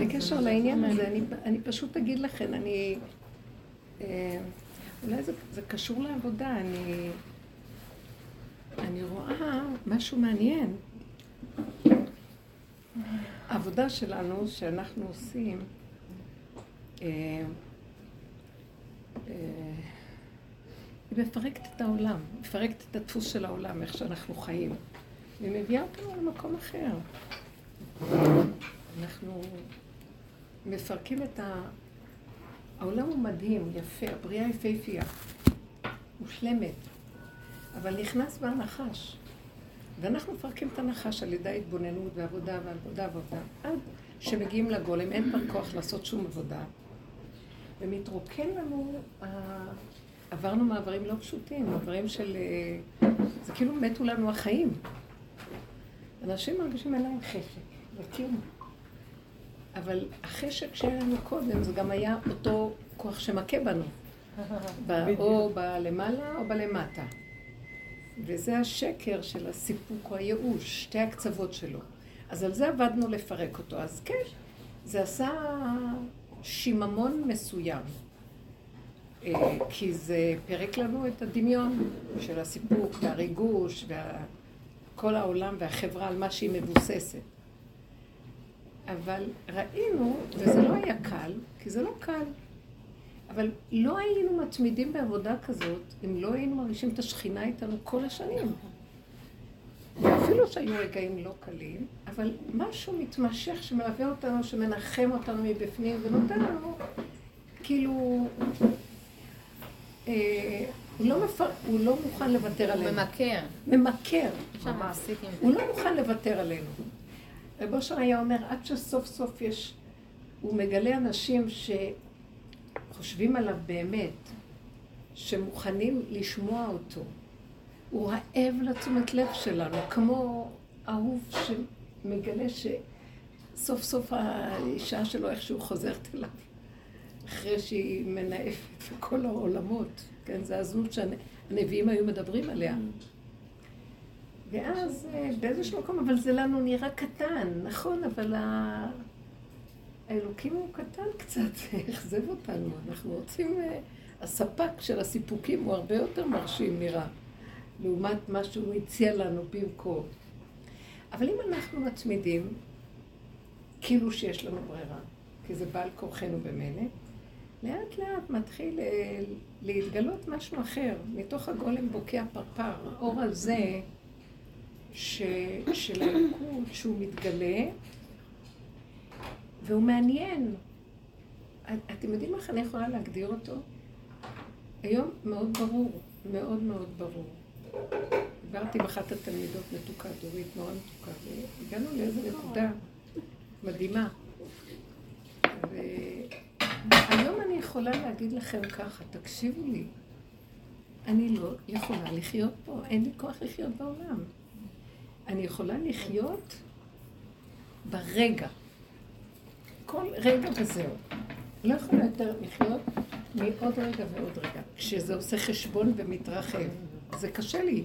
בקשר לעניין הזה, אני, אני פשוט אגיד לכם, אני... אה, אולי זה, זה קשור לעבודה, אני... אני רואה משהו מעניין. העבודה שלנו, שאנחנו עושים, אה, אה, היא מפרקת את העולם, מפרקת את הדפוס של העולם, איך שאנחנו חיים. והיא מביאה אותנו למקום אחר. אנחנו מפרקים את ה... העולם הוא מדהים, יפה, הבריאה יפהפייה, מושלמת, אבל נכנס בה הנחש. ואנחנו מפרקים את הנחש על ידי התבוננות ועבודה ועבודה ועבודה, עד שמגיעים לגולם, אין כבר כוח לעשות שום עבודה, ומתרוקן לנו, עברנו מעברים לא פשוטים, מעברים של... אה, זה כאילו מתו לנו החיים. אנשים מרגישים אין חשק, וכאילו. אבל החשק שהיה לנו קודם, זה גם היה אותו כוח שמכה בנו. או בלמעלה או בלמטה. וזה השקר של הסיפוק או הייאוש, שתי הקצוות שלו. אז על זה עבדנו לפרק אותו. אז כן, זה עשה שיממון מסוים. אה, כי זה פירק לנו את הדמיון של הסיפוק והריגוש וכל העולם והחברה על מה שהיא מבוססת. אבל ראינו, וזה לא היה קל, כי זה לא קל, אבל לא היינו מתמידים בעבודה כזאת אם לא היינו מרגישים את השכינה איתנו כל השנים. ואפילו שהיו רגעים לא קלים, אבל משהו מתמשך שמלווה אותנו, שמנחם אותנו מבפנים ונותן לנו, כאילו, אה, הוא, לא מפר... הוא לא מוכן לוותר עלינו. הוא ממכר. ממכר. הוא לא מוכן לוותר עלינו. רב אושר היה אומר, עד שסוף סוף יש, הוא מגלה אנשים שחושבים עליו באמת, שמוכנים לשמוע אותו. הוא רעב לתשומת לב שלנו, כמו אהוב שמגלה שסוף סוף האישה שלו איכשהו חוזרת אליו, אחרי שהיא מנאפת בכל העולמות, כן, זה הזנות שהנביאים היו מדברים עליה. ואז אה, באיזשהו מקום, אבל זה לנו נראה קטן, נכון, אבל ה... האלוקים הוא קטן קצת, אכזב אותנו. אנחנו רוצים, אה, הספק של הסיפוקים הוא הרבה יותר מרשים נראה, לעומת מה שהוא הציע לנו במקום. אבל אם אנחנו מצמידים, כאילו שיש לנו ברירה, כי זה בעל כורחנו במילא, לאט לאט מתחיל אה, להתגלות משהו אחר. מתוך הגולם בוקע פרפר. האור הזה ש... של הליכוד שהוא מתגלה, והוא מעניין. אתם יודעים איך אני יכולה להגדיר אותו? היום מאוד ברור, מאוד מאוד ברור. דיברתי עם אחת התלמידות מתוקה, דורית, נורא מתוקה, והגענו לאיזו נקודה מדהימה. והיום אני יכולה להגיד לכם ככה, תקשיבו לי, אני לא יכולה לחיות פה, אין לי כוח לחיות בעולם. אני יכולה לחיות ברגע. כל רגע וזהו. לא יכולה יותר לחיות מעוד רגע ועוד רגע. כשזה עושה חשבון ומתרחב. זה קשה לי.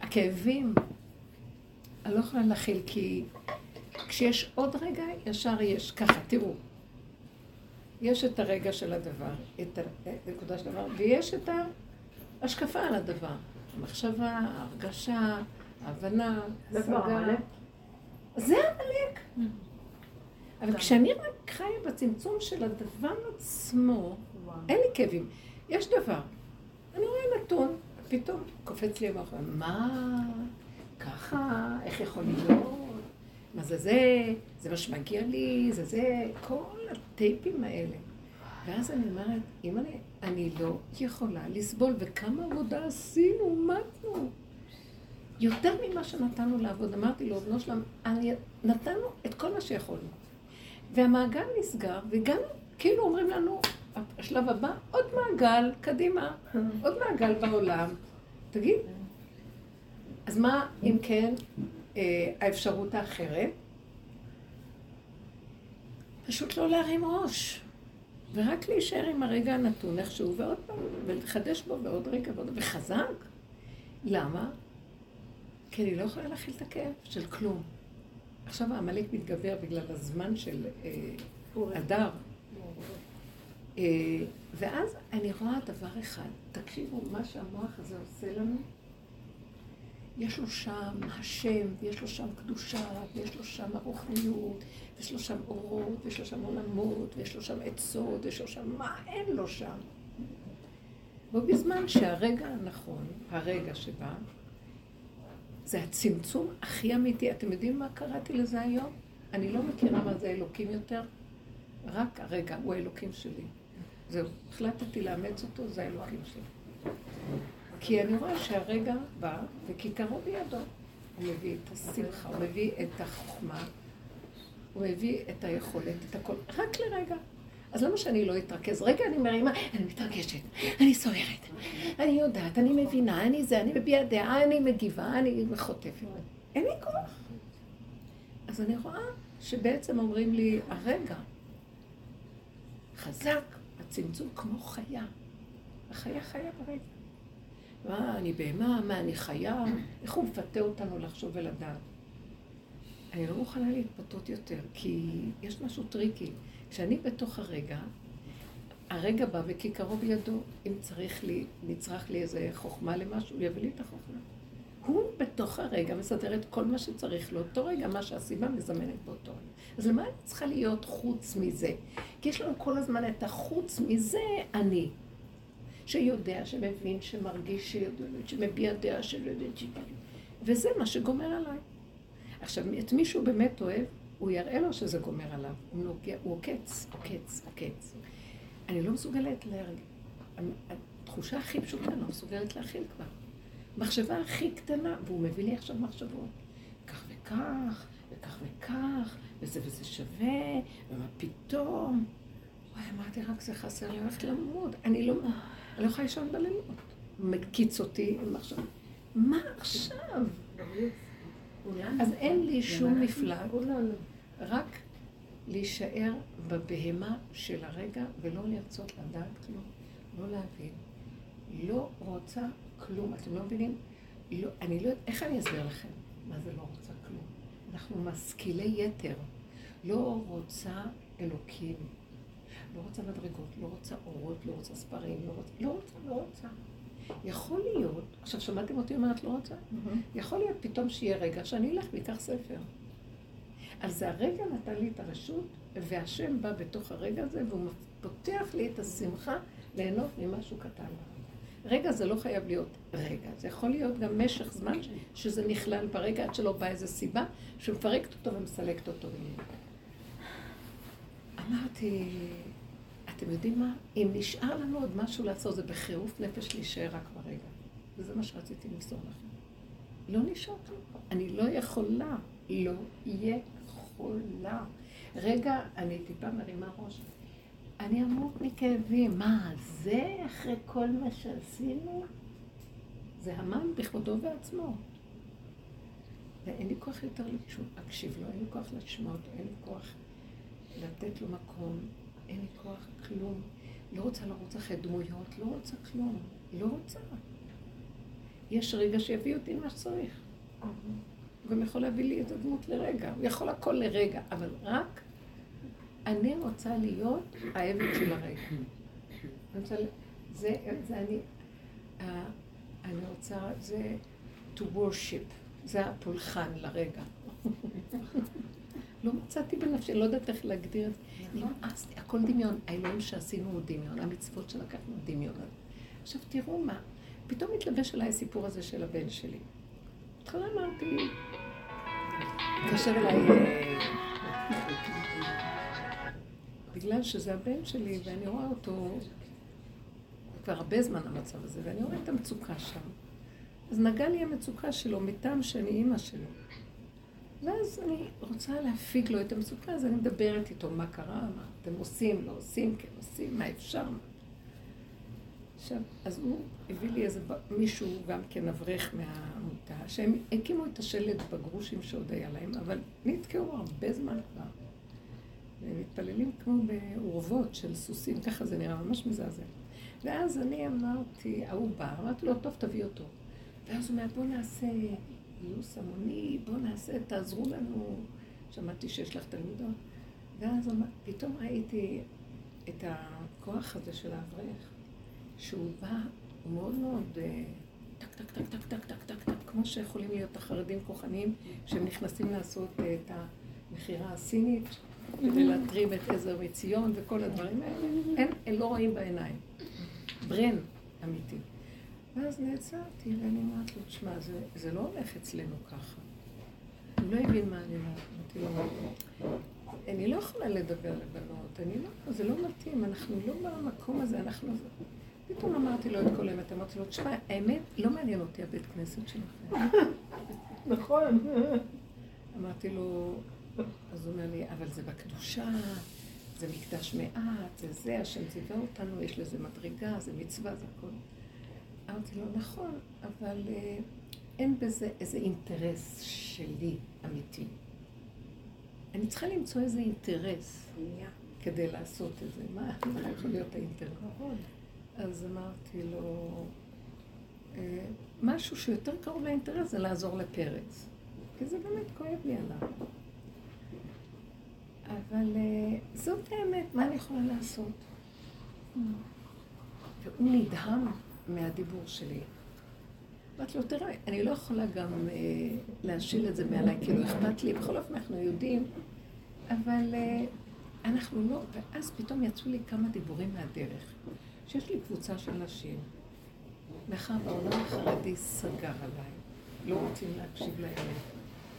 הכאבים, אני לא יכולה להכיל, כי כשיש עוד רגע, ישר יש. ככה, תראו. יש את הרגע של הדבר, את הנקודה של הדבר, ויש את ההשקפה על הדבר. המחשבה, ההרגשה, הבנה, השגה. זה עמלק. אבל כשאני רק חיה בצמצום של הדבר עצמו, אין לי כאבים. יש דבר. אני רואה נתון, פתאום קופץ לי המוח, מה? ככה? איך יכול להיות? מה זה זה? זה מה שמגיע לי? זה זה? כל הטייפים האלה. ואז אני אומרת, אם אני, אני לא יכולה לסבול, וכמה עבודה עשינו, מתנו. יותר ממה שנתנו לעבוד. אמרתי לו, בנו שלם, אני, נתנו את כל מה שיכולנו. והמעגל נסגר, וגם כאילו אומרים לנו, השלב הבא, עוד מעגל, קדימה, עוד מעגל בעולם. תגיד, אז מה אם כן אה, האפשרות האחרת? פשוט לא להרים ראש, ורק להישאר עם הרגע הנתון איכשהו, ועוד פעם, ולחדש בו בעוד רגע ועוד, וחזק. למה? כי אני לא יכולה להכיל את הכאב של כלום. עכשיו העמלק מתגבר בגלל הזמן של אה, אדר. אה, ואז אני רואה דבר אחד, תקשיבו, מה שהמוח הזה עושה לנו, יש לו שם השם, ויש לו שם קדושה, ויש לו שם הרוחניות, ויש לו שם אורות, ויש לו שם עולמות, ויש לו שם עצות, ויש לו שם מה אין לו שם. ובזמן שהרגע הנכון, הרגע שבא, זה הצמצום הכי אמיתי. אתם יודעים מה קראתי לזה היום? אני לא מכירה מה זה אלוקים יותר, רק הרגע, הוא האלוקים שלי. זהו, החלטתי לאמץ אותו, זה האלוקים שלי. כי אני רואה שהרגע בא, וכיכרו בידו. הוא מביא את השמחה, הוא מביא את החוכמה, הוא מביא את היכולת, את הכל, רק לרגע. אז למה שאני לא אתרכז? רגע, אני מרימה, אני מתרגשת, אני סוערת, אני יודעת, אני מבינה, אני זה, אני מביעה דעה, אני מגיבה, אני חוטפת. אין לי כוח. אז אני רואה שבעצם אומרים לי, הרגע, חזק, הצמצום כמו חיה. החיה חיה ברגע. מה, אני בהמה, מה, אני חיה? איך הוא מפתה אותנו לחשוב ולדעת? אני לא מוכנה להתפתות יותר, כי יש משהו tricky. כשאני בתוך הרגע, הרגע בא וכיכרו בידו, אם צריך לי, נצרך לי איזה חוכמה למשהו, הוא יביא לי את החוכמה. הוא בתוך הרגע מסדר את כל מה שצריך לאותו רגע, מה שהסיבה מזמנת באותו רגע. אז למה אני צריכה להיות חוץ מזה? כי יש לנו כל הזמן את החוץ מזה אני. שיודע, שמבין, שמרגיש, שיודע, שמביע דעה, שיודע, וזה מה שגומר עליי. עכשיו, את מי שהוא באמת אוהב, הוא יראה לו שזה גומר עליו. הוא, נוגע, הוא עוקץ, עוקץ, עוקץ. אני לא מסוגלת להרגיש. התחושה הכי פשוטה, אני לא מסוגלת להכיל כבר. מחשבה הכי קטנה, והוא מביא לי עכשיו מחשבות. כך וכך, וכך וכך, וזה וזה שווה, ומה פתאום. וואי, אמרתי, רק זה חסר לי, הולכת למות. אני לא, אני לא יכולה לישון בלילות. מקיץ אותי עם מחשבות. מה עכשיו? אז אין לי שום מפלט, רק להישאר בבהמה של הרגע ולא לרצות לדעת כלום, לא להבין. לא רוצה כלום. אתם לא מבינים? לא, אני לא יודעת, איך אני אסביר לכם מה זה לא רוצה כלום? אנחנו משכילי יתר. לא רוצה אלוקים. לא רוצה מדרגות, לא רוצה אורות, לא רוצה ספרים, לא רוצה, לא רוצה, לא רוצה. יכול להיות, עכשיו שמעתם אותי אומרת לא רוצה? Mm-hmm. יכול להיות פתאום שיהיה רגע שאני אלך ואקח ספר. אז הרגע נתן לי את הרשות, והשם בא בתוך הרגע הזה, והוא פותח לי את השמחה ליהנות ממשהו קטן. רגע זה לא חייב להיות רגע, זה יכול להיות גם משך זמן שזה נכלל ברגע עד שלא באה איזו סיבה שמפרקת אותו ומסלקת אותו. אמרתי, אתם יודעים מה? אם נשאר לנו עוד משהו לעשות, זה בחירוף נפש להישאר רק ברגע. וזה מה שרציתי למסור לכם. לא נשאר כלום. אני לא יכולה, לא יכולה. רגע, אני טיפה מרימה ראש. אני אמות מכאבים. מה, זה אחרי כל מה שעשינו? זה המן בכבודו ועצמו. ואין לי כוח יותר להקשיב לו, אין לי כוח לשמוע אותו, אין לי כוח לתת לו מקום, אין לי כוח כלום. לא רוצה לרוץ אחרי דמויות, לא רוצה כלום. לא רוצה. יש רגע שיביא אותי מה שצריך. הוא גם יכול להביא לי את הדמות לרגע. הוא יכול הכל לרגע, אבל רק אני רוצה להיות העבד של הרגע. זה, זה אני, אני רוצה, זה to worship, זה הפולחן לרגע. לא מצאתי בנפשי, לא יודעת איך להגדיר את זה. נמאס לי, הכל דמיון. האלוהים שעשינו הוא דמיון, המצוות שלקחנו דמיון. עכשיו תראו מה, פתאום התלבש עליי הסיפור הזה של הבן שלי. בהתחלה אמרתי, התקשר אליי, בגלל שזה הבן שלי ואני רואה אותו כבר הרבה זמן המצב הזה, ואני רואה את המצוקה שם. אז נגע לי המצוקה שלו מטעם שאני אימא שלו. ואז אני רוצה להפיג לו את המצוקה, אז אני מדברת איתו מה קרה, מה אתם עושים, לא עושים, כן עושים, מה אפשר. עכשיו, אז הוא הביא לי איזה מישהו, גם כן אברך מהעמותה, שהם הקימו את השלט בגרושים שעוד היה להם, אבל נתקעו הרבה זמן כבר. והם מתפללים כמו באורוות של סוסים, ככה זה נראה ממש מזעזע. ואז אני אמרתי, ההוא בא, אמרתי לו, טוב, תביא אותו. ואז הוא אומר, בוא נעשה גיוס המוני, בואו נעשה, תעזרו לנו שמעתי שיש לך תלמידות, ואז פתאום ראיתי את הכוח הזה של האברך, שהוא בא מאוד מאוד אה, טק, טק, טק, טק, טק, טק, טק, טק, כמו שיכולים להיות החרדים כוחניים, שהם נכנסים לעשות אה, את המכירה הסינית, כדי להטרים את עזר מציון וכל הדברים האלה. הם, לא רואים בעיניים. ברן אמיתי. ואז נעצרתי ואני אומרת לו, תשמע, זה, זה לא הולך אצלנו ככה. הוא לא הבין מה אני. אמרתי לו, אני לא יכולה לדבר לבנות, אני לא, זה לא מתאים, אנחנו לא במקום הזה, אנחנו... פתאום אמרתי לו את כל האמת, אמרתי לו, תשמע, האמת, לא מעניין אותי הבית כנסת שלכם. נכון. אמרתי לו, אז הוא אומר לי, אבל זה בקדושה, זה מקדש מעט, זה זה, השם ציווה אותנו, יש לזה מדרגה, זה מצווה, זה הכול. אמרתי לו, נכון, אבל אה, אין בזה איזה אינטרס שלי אמיתי. אני צריכה למצוא איזה אינטרס כדי לעשות את זה. מה יכול להיות האינטרס? אז אמרתי לו, אה, משהו שיותר קרוב לאינטרס זה לעזור לפרץ. כי זה באמת כואב לי עליו. אבל אה, זאת האמת, מה אני יכולה לעשות? והוא נדהם מהדיבור שלי. אמרתי לו, תראה, אני לא יכולה גם אה, את זה מעליי, כאילו אכפת לי, בכל אופן אנחנו יודעים, אבל אה, אנחנו לא, ואז פתאום יצאו לי כמה דיבורים מהדרך, שיש לי קבוצה של נשים, מאחר והעולם החרדי סגר עליי, לא רוצים להקשיב לאמת.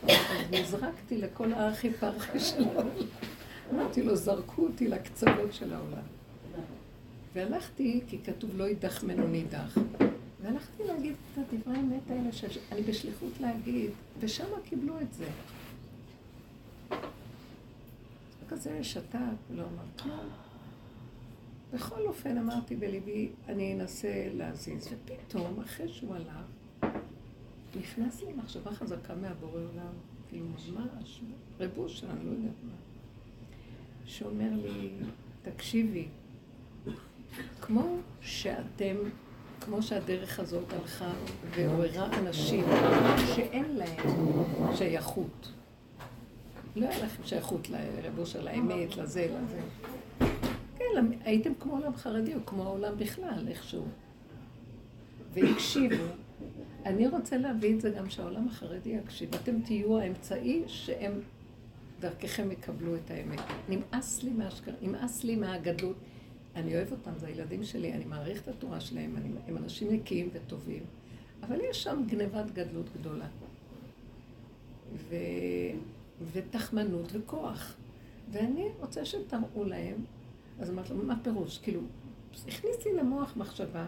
אז נזרקתי לכל הארכי פרחי של העולם. אמרתי לו, זרקו אותי לקצוות של העולם. והלכתי, כי כתוב לא יידח ממנו נידח. והלכתי להגיד את הדברי האמת האלה שאני בשליחות להגיד, ושם קיבלו את זה. כזה שתק, לא אמר כלום. בכל אופן אמרתי בליבי, אני אנסה להזיז. ופתאום, אחרי שהוא הלך, נכנס לי מחשבה חזקה מהבורא עולם, כאילו ממש, רבוש, אני לא יודעת מה, שאומר לי, תקשיבי, כמו שאתם, כמו שהדרך הזאת הלכה ועוררה אנשים שאין להם שייכות. לא היה לכם שייכות לרבושר, לאמת, לזה, לזה. הייתם כמו עולם חרדי או כמו העולם בכלל, איכשהו. והקשיבו. אני רוצה להביא את זה גם שהעולם החרדי יקשיב. אתם תהיו האמצעי שהם דרככם יקבלו את האמת. נמאס לי מהשקר, נמאס לי מהגדלות. אני אוהב אותם, זה הילדים שלי, אני מעריך את התורה שלהם, אני, הם אנשים נקיים וטובים, אבל יש שם גנבת גדלות גדולה. ו... ותחמנות וכוח. ואני רוצה שתראו להם, אז אמרתי לו, מה פירוש? כאילו, הכניסי למוח מחשבה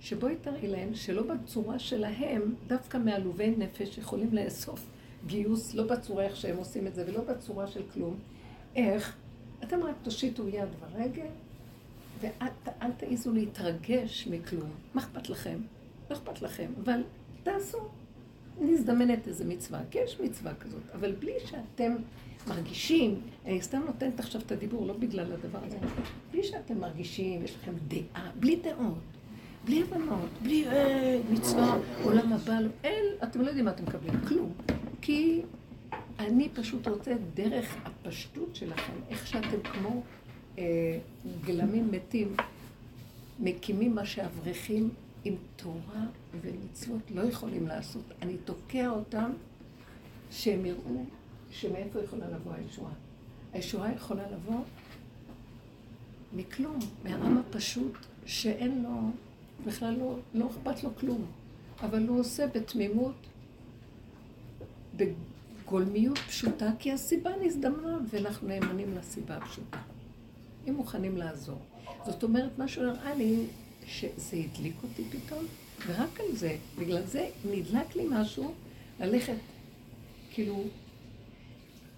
שבואי תראי להם שלא בצורה שלהם, דווקא מעלובי נפש יכולים לאסוף גיוס, לא בצורה איך שהם עושים את זה ולא בצורה של כלום. איך? אתם רק תושיטו יד ורגל, ואל תעיזו להתרגש מכלום. מה אכפת לכם? לא אכפת לכם, אבל תעשו. נזדמנת איזה מצווה, כי יש מצווה כזאת, אבל בלי שאתם מרגישים, אני סתם נותנת עכשיו את הדיבור, לא בגלל הדבר הזה, בלי שאתם מרגישים, יש לכם דעה, בלי דעות, בלי הבנות, בלי אה, מצווה, עולם הבא, אין, אתם לא יודעים מה אתם מקבלים, כלום. כי אני פשוט רוצה דרך הפשטות שלכם, איך שאתם כמו אה, גלמים מתים, מקימים מה שאברכים עם תורה ומצוות לא יכולים לעשות. אני תוקע אותם שהם יראו שמאיפה יכולה לבוא הישועה. הישועה יכולה לבוא מכלום, מהעם הפשוט שאין לו, בכלל לא, לא אכפת לו כלום, אבל הוא עושה בתמימות, בגולמיות פשוטה, כי הסיבה נזדמנה ואנחנו נאמנים לסיבה הפשוטה. אם מוכנים לעזור. זאת אומרת, משהו הראה לי שזה הדליק אותי פתאום, ורק על זה, בגלל זה נדלק לי משהו ללכת, כאילו,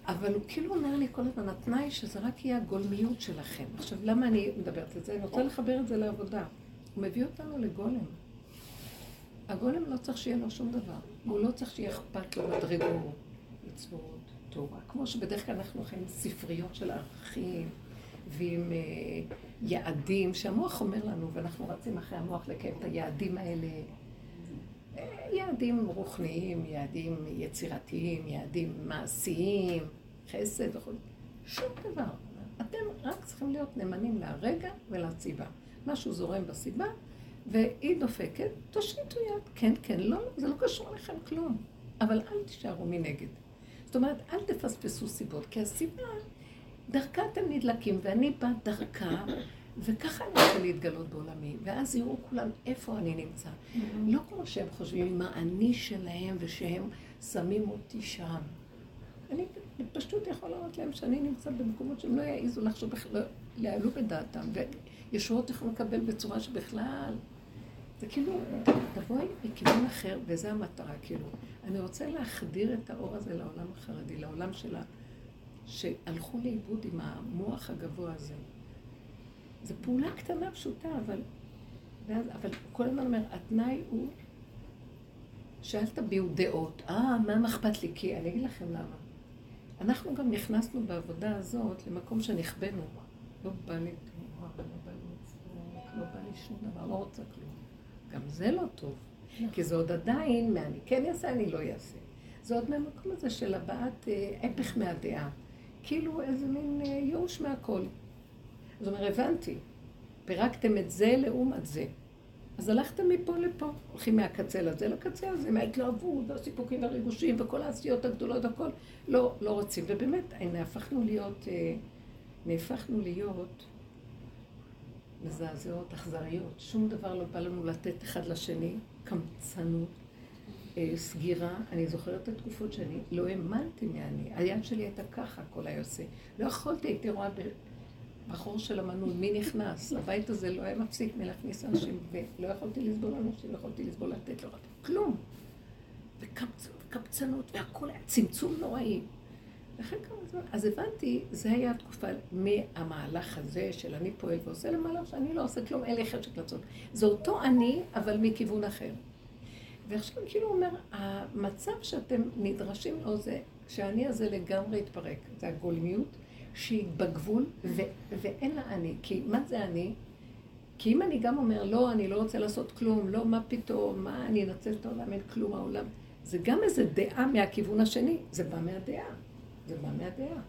אבל הוא כאילו אומר לי כל הזמן, התנאי שזה רק יהיה הגולמיות שלכם. עכשיו, למה אני מדברת את זה? אני רוצה לחבר את זה לעבודה. הוא מביא אותנו לגולם. הגולם לא צריך שיהיה לו שום דבר. הוא לא צריך שיהיה אכפת לו מדרגות, מצוות, תורה. כמו שבדרך כלל אנחנו חיים ספריות של ערכים. ועם uh, יעדים שהמוח אומר לנו, ואנחנו רצים אחרי המוח לקיים את היעדים האלה. יעדים רוחניים, יעדים יצירתיים, יעדים מעשיים, חסד וכל שום דבר. אתם רק צריכים להיות נאמנים להרגע ולסיבה. משהו זורם בסיבה, והיא דופקת, תושיטו יד. כן, כן, לא, זה לא קשור לכם כלום. אבל אל תישארו מנגד. זאת אומרת, אל תפספסו סיבות, כי הסיבה, דרכה אתם נדלקים, ואני בת דרכה, וככה אני רוצה להתגלות בעולמי. ואז יראו כולם איפה אני נמצא. Mm-hmm. לא כמו שהם חושבים מה אני שלהם, ושהם שמים אותי שם. אני פשוט יכול לומר להם שאני נמצא במקומות שהם לא יעזו לחשוב בכלל, לא יעלו בדעתם, וישועות יכולים לקבל בצורה שבכלל... זה כאילו, תבואי מכיוון אחר, וזו המטרה, כאילו. אני רוצה להחדיר את האור הזה לעולם החרדי, לעולם שלה, שהלכו לאיבוד עם המוח הגבוה הזה. זו פעולה קטנה, פשוטה, אבל... ואז, אבל כל הזמן אומר, התנאי הוא שאל תביעו דעות. אה, מה אכפת לי? כי אני אגיד לכם למה. אנחנו גם נכנסנו בעבודה הזאת למקום שנכבדנו. לא בא לי תמורה, לא בא לי מצוות, לא בא לי שום דבר, לא רוצה כלום. גם זה לא טוב. כי זה עוד עדיין, מה אני כן אעשה, אני לא אעשה. זה עוד מהמקום הזה של הבעת אה, הפך מהדעה. כאילו איזה מין אה, ייאוש מהכל. זאת אומרת, הבנתי. פירקתם את זה לעומת זה. אז הלכתם מפה לפה. הולכים מהקצה לזה לקצה הזה, מההתלהבות והסיפוקים והריגושים וכל העשיות הגדולות והכל. לא, לא רוצים. ובאמת, נהפכנו להיות, אה, נהפכנו להיות מזעזעות, אכזריות. שום דבר לא בא לנו לתת אחד לשני. קמצנות, אה, סגירה. אני זוכרת את התקופות שאני לא האמנתי מי אני. היד שלי הייתה ככה, הכל היה עושה. לא יכולתי, הייתי רואה בחור של המנעול, מי נכנס? הבית הזה לא היה מפסיק מלהכניס אנשים, ולא יכולתי לסבול אנשים, לא יכולתי לסבול לתת לו כלום. וקמצנות, והכל היה צמצום נוראי. ואחרי כמה זמן, אז הבנתי, זה היה התקופה מהמהלך הזה של אני פועל ועושה למהלך שאני לא עושה כלום, אין לי חשק לעשות. זה אותו אני, אבל מכיוון אחר. ועכשיו כאילו אומר, המצב שאתם נדרשים לו זה שהאני הזה לגמרי יתפרק. זה הגולמיות שהיא בגבול ו- ואין לה אני. כי מה זה אני? כי אם אני גם אומר, לא, אני לא רוצה לעשות כלום, לא, מה פתאום, מה, אני אנצל את העולם, אין כלום העולם. זה גם איזה דעה מהכיוון השני, זה בא מהדעה. זה בא מהדעה.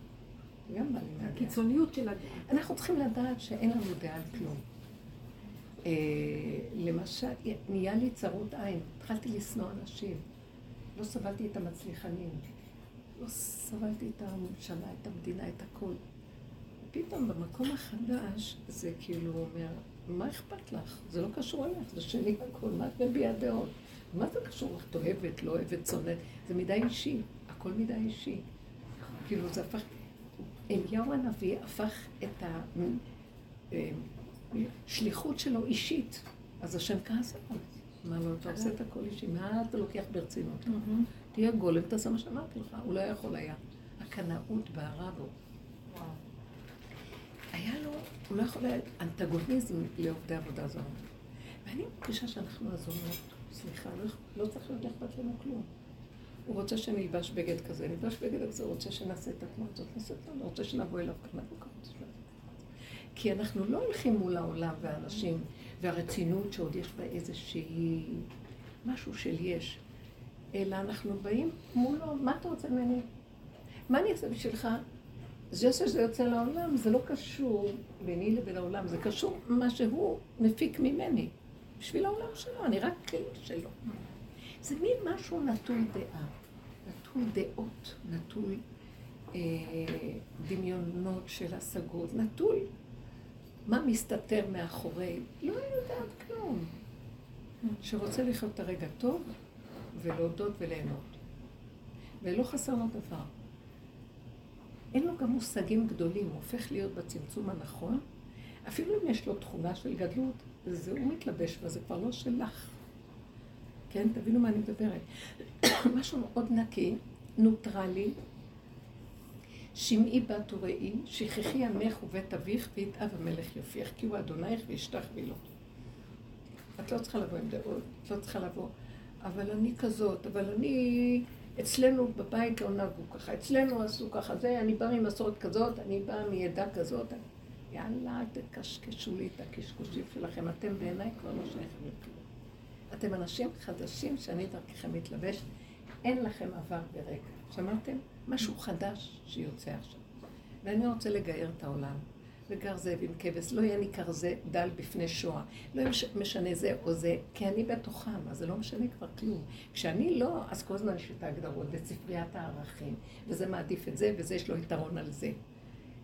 זה גם בא לי מהדעה. הקיצוניות של הדעה. אנחנו צריכים לדעת שאין לנו דעה על כלום. אה, למשל, נהיה לי צרות עין, התחלתי לשנוא אנשים. לא סבלתי את המצליחנים. לא סבלתי את הממשלה, את המדינה, את הכל. פתאום במקום החדש זה כאילו אומר, מה אכפת לך? זה לא קשור אליך, זה שלי הכל, מה את מביעה דעות? מה זה קשור לך? את אוהבת, לא אוהבת, שונאת? זה מידה אישי, הכל מידה אישי. כאילו זה הפך, אליהו הנביא הפך את השליחות אה, שלו אישית. אז השם כעס עליו. מה לא, אתה עושה את הכל אישי, מה אתה לוקח ברצינות? תהיה גולם, תעשה מה שאמרתי לך, הוא לא יכול היה. הקנאות בערה בו. היה לו, הוא לא יכול היה אנטגוניזם לעובדי עבודה זרה. ואני מרגישה שאנחנו הזונות, סליחה, לא, לא צריך להיות אכפת לנו כלום. הוא רוצה שאני אלבש בגד כזה, נלבש בגד כזה, הוא רוצה שנעשה את התנועה הזאת, נעשה את התנועה, הוא רוצה שנבוא אליו כמה דקות. כי אנחנו לא הולכים מול העולם והאנשים והרצינות שעוד יש בה איזושהי משהו של יש, אלא אנחנו באים מולו, מה אתה רוצה ממני? מה אני אעשה בשבילך? זה שזה יוצא לעולם, זה לא קשור ביני לבין העולם, זה קשור מה שהוא מפיק ממני. בשביל העולם שלו, אני רק כלי שלו. זה מין משהו נטול דעה, נטול דעות, נטול אה, דמיונות של השגות, נטול מה מסתתר מאחורי, לא יודעת כלום. שרוצה לחיות את הרגע טוב ולהודות וליהנות. ולא חסר לו דבר. אין לו גם מושגים גדולים, הוא הופך להיות בצמצום הנכון. אפילו אם יש לו תכונה של גדלות, זה הוא מתלבש בה, זה כבר לא שלך. כן? תבינו מה אני מדברת. משהו מאוד נקי, נוטרלי, שמעי בת וראי, שכחי ימך ובית אביך ויתאב המלך יופייך, כי הוא אדונייך וישתח בילו. את לא צריכה לבוא עם דעות, את לא צריכה לבוא, אבל אני כזאת, אבל אני... אצלנו בבית לא נהגו ככה, אצלנו עשו ככה, זה, אני באה ממסורת כזאת, אני באה מעדה כזאת. יאללה, תקשקשו לי את הקשקושים שלכם, אתם בעיניי כבר לא שייכים לכלום. אתם אנשים חדשים שאני דרככם מתלבש, אין לכם עבר ברקע. שמעתם? משהו חדש שיוצא עכשיו. ואני רוצה לגייר את העולם. וגר זאב עם כבש, לא יהיה ניכר זה דל בפני שואה. לא משנה זה או זה, כי אני בתוכם, אז זה לא משנה כבר כלום. כשאני לא, אז כל הזמן יש את ההגדרות וספריית הערכים, וזה מעדיף את זה, וזה יש לו יתרון על זה.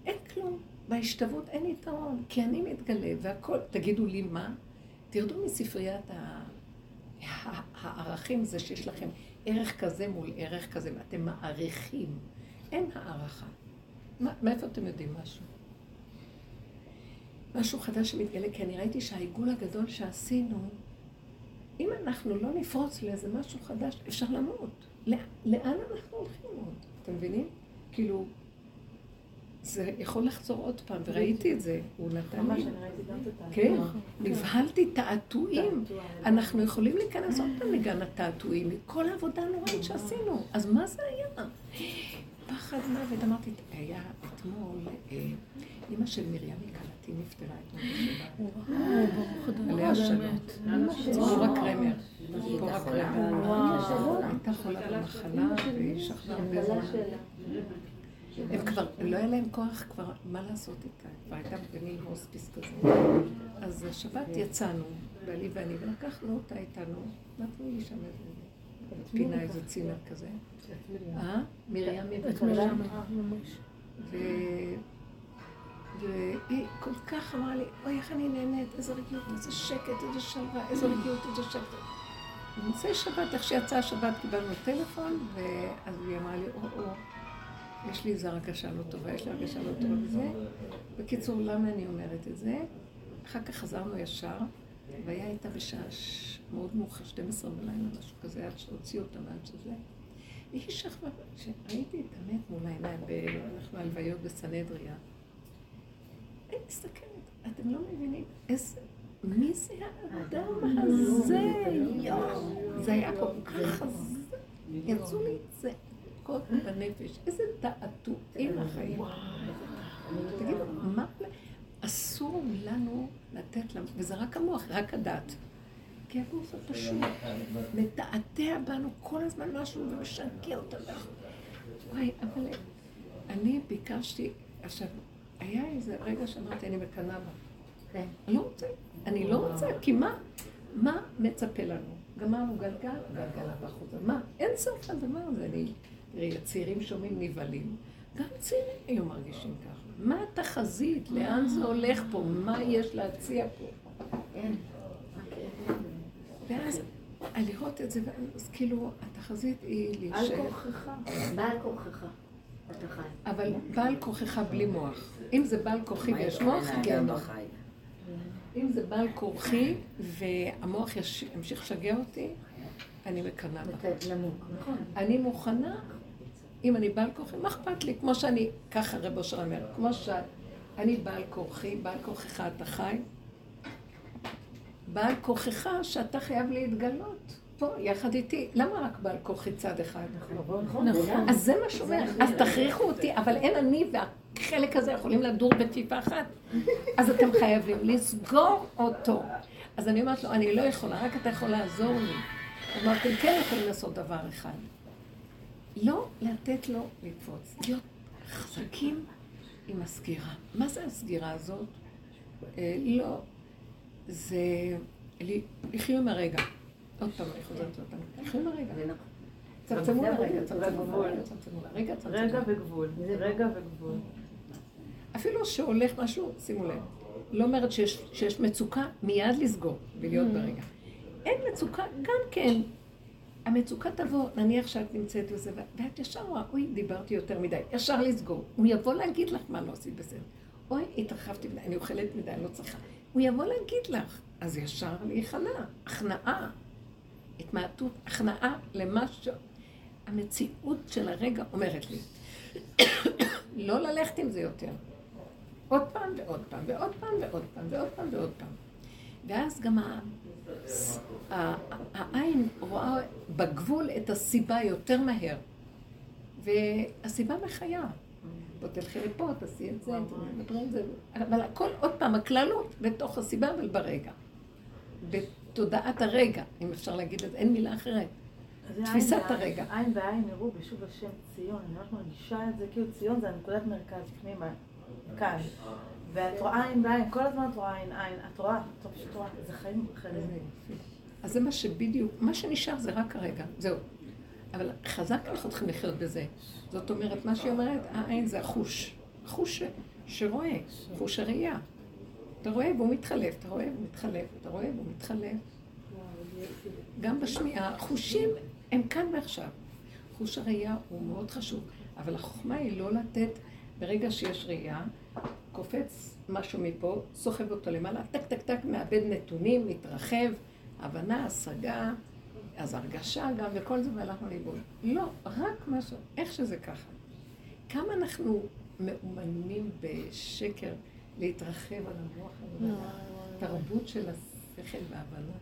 אין כלום. בהשתוות אין יתרון, כי אני מתגלה, והכל, תגידו לי מה? תרדו מספריית הערכים, זה שיש לכם ערך כזה מול ערך כזה, ואתם מעריכים. אין הערכה. מאיפה אתם יודעים משהו? משהו חדש שמתגלה, כי אני ראיתי שהעיגול הגדול שעשינו, אם אנחנו לא נפרוץ לאיזה משהו חדש, אפשר למות. לאן אנחנו הולכים עוד? אתם מבינים? כאילו, זה יכול לחזור עוד פעם, וראיתי את זה, הוא נתן לי. כן, נבהלתי, תעתועים. אנחנו יכולים להיכנס עוד פעם לגן התעתועים, מכל העבודה הנוראית שעשינו. אז מה זה היה? פחד מוות, אמרתי, היה אתמול, אימא אה, של מרים מקלטי נפטרה אתמול בשבת. עליה שלום. ציפורה קרמר. ציפורה קרמר. הייתה חולה במחלה, והיא שכבה הרבה זמן. הם כבר, לא היה להם כוח כבר, מה לעשות איתה? כבר הייתה במין הוספיס כזה. אז השבת יצאנו, בעלי ואני, ולקחנו אותה איתנו, נתנו לי שם איזה פינה, איזה צימר כזה. אה? מרים מרים. והיא כל כך אמרה לי, אוי, איך אני נהנית, איזה רגיעות, איזה שקט, איזה שלווה, איזה רגיעות, איזה שקט. במוצאי שבת, איך שיצאה השבת, קיבלנו טלפון, ואז היא אמרה לי, או, או. יש לי איזו הרגשה לא טובה, יש לי הרגשה לא טובה וזה. בקיצור, למה אני אומרת את זה? אחר כך חזרנו ישר, והיה איתה בשעה מאוד מאוחר, 12 בלילה, משהו כזה, עד שהוציאו אותה ועד שזה. היא שכבה, כשראיתי את המת מול העיניים, אנחנו הלוויות בסנהדריה, אני מסתכלת, אתם לא מבינים איזה, מי זה האדם הזה? זה היה כל כך חזק, יצאו לי. עמוקות בנפש. איזה תעתועים החיים. תגידו, מה... אסור לנו לתת להם, וזה רק המוח, רק הדת. כי הגוף הפשוט מתעתע בנו כל הזמן משהו ומשגע אותנו. וואי, אבל אני ביקשתי, עכשיו, היה איזה רגע שאמרתי, אני מקנאה בה. כן. אני לא רוצה, אני לא רוצה, כי מה, מה מצפה לנו? גמרנו גלגל, גלגל הבא חוזר. מה? אין סוף לדבר הזה. אני תראי, הצעירים שומעים נבהלים. גם צעירים היו מרגישים ככה. מה התחזית? לאן זה הולך פה? מה יש להציע פה? כן. ואז לראות את זה, אז כאילו, התחזית היא להישאר. על כוחך, בעל כוחך. אבל בעל כוחך בלי מוח. אם זה בעל כוחי ויש מוח, כן. אם זה בעל כוחי והמוח ימשיך לשגע אותי, אני מקנאה בה. נכון. אני מוכנה אם אני בעל כורחי, מה אכפת לי? כמו שאני, ככה רב אושר אומר, כמו שאני בעל כורחי, בעל כורחך אתה חי, בעל כורחך שאתה חייב להתגלות. פה, יחד איתי. למה רק בעל כורחי צד אחד? נכון. נכון. אז זה מה שאומר, אז תכריחו אותי, אבל אין אני והחלק הזה יכולים לדור בכפיפה אחת. אז אתם חייבים לסגור אותו. אז אני אומרת לו, אני לא יכולה, רק אתה יכול לעזור לי. אמרתם, כן יכולים לעשות דבר אחד. לא לתת לו לקפוץ, להיות חזקים עם הסגירה. מה זה הסגירה הזאת? אה, לא, זה לחיות עם הרגע. עוד פעם, אני חוזרת עוד פעם. עם הרגע. נכון. צמצמו לרגע, צמצמו לרגע, צמצמו רגע וגבול, רגע וגבול. אפילו שהולך משהו, שימו לב, לא אומרת שיש מצוקה, מיד לסגור ולהיות mm. ברגע. אין מצוקה, גם כן, המצוקה תבוא, נניח שאת נמצאת בזה, ואת ישר רואה, אוי, דיברתי יותר מדי, ישר לסגור. הוא יבוא להגיד לך מה לא עשית בסדר. אוי, התרחבתי מדי, אני אוכלת מדי, אני לא צריכה. הוא יבוא להגיד לך, אז ישר להיכנע, הכנעה, התמעטות, הכנעה למה ש... המציאות של הרגע אומרת לי, לא ללכת עם זה יותר. עוד פעם ועוד פעם ועוד פעם ועוד פעם ועוד פעם ועוד פעם. ואז גם העין רואה בגבול את הסיבה יותר מהר, והסיבה מחיה. בוא תלכי לפה, תעשי את זה, תדברי את זה, אבל הכל, עוד פעם, הכללות בתוך הסיבה, אבל ברגע. בתודעת הרגע, אם אפשר להגיד את זה, אין מילה אחרת. תפיסת הרגע. עין בעין יראו בשוב השם ציון, אני ממש מרגישה את זה, כאילו ציון זה הנקודת מרכז פנימה, כאן. ואת רואה עין בעין, כל הזמן את רואה עין עין, את רואה, את פשוט רואה, זה חיים אחרים. אז זה מה שבדיוק, מה שנשאר זה רק הרגע, זהו. אבל חזק אנחנו צריכים לחיות בזה. זאת אומרת, מה שהיא אומרת, העין זה החוש. חוש שרואה, חוש הראייה. אתה רואה והוא מתחלף, אתה רואה והוא מתחלף, אתה רואה והוא מתחלף. גם בשמיעה, חושים הם כאן ועכשיו. חוש הראייה הוא מאוד חשוב, אבל החוכמה היא לא לתת, ברגע שיש ראייה, קופץ משהו מפה, סוחב אותו למעלה, טק טק טק, מאבד נתונים, מתרחב, הבנה, השגה, אז הרגשה גם, וכל זה, והלכנו לאיבוד. לא, רק משהו, איך שזה ככה. כמה אנחנו מאומנים בשקר להתרחב על המוח הזה, תרבות של השכל וההבנה.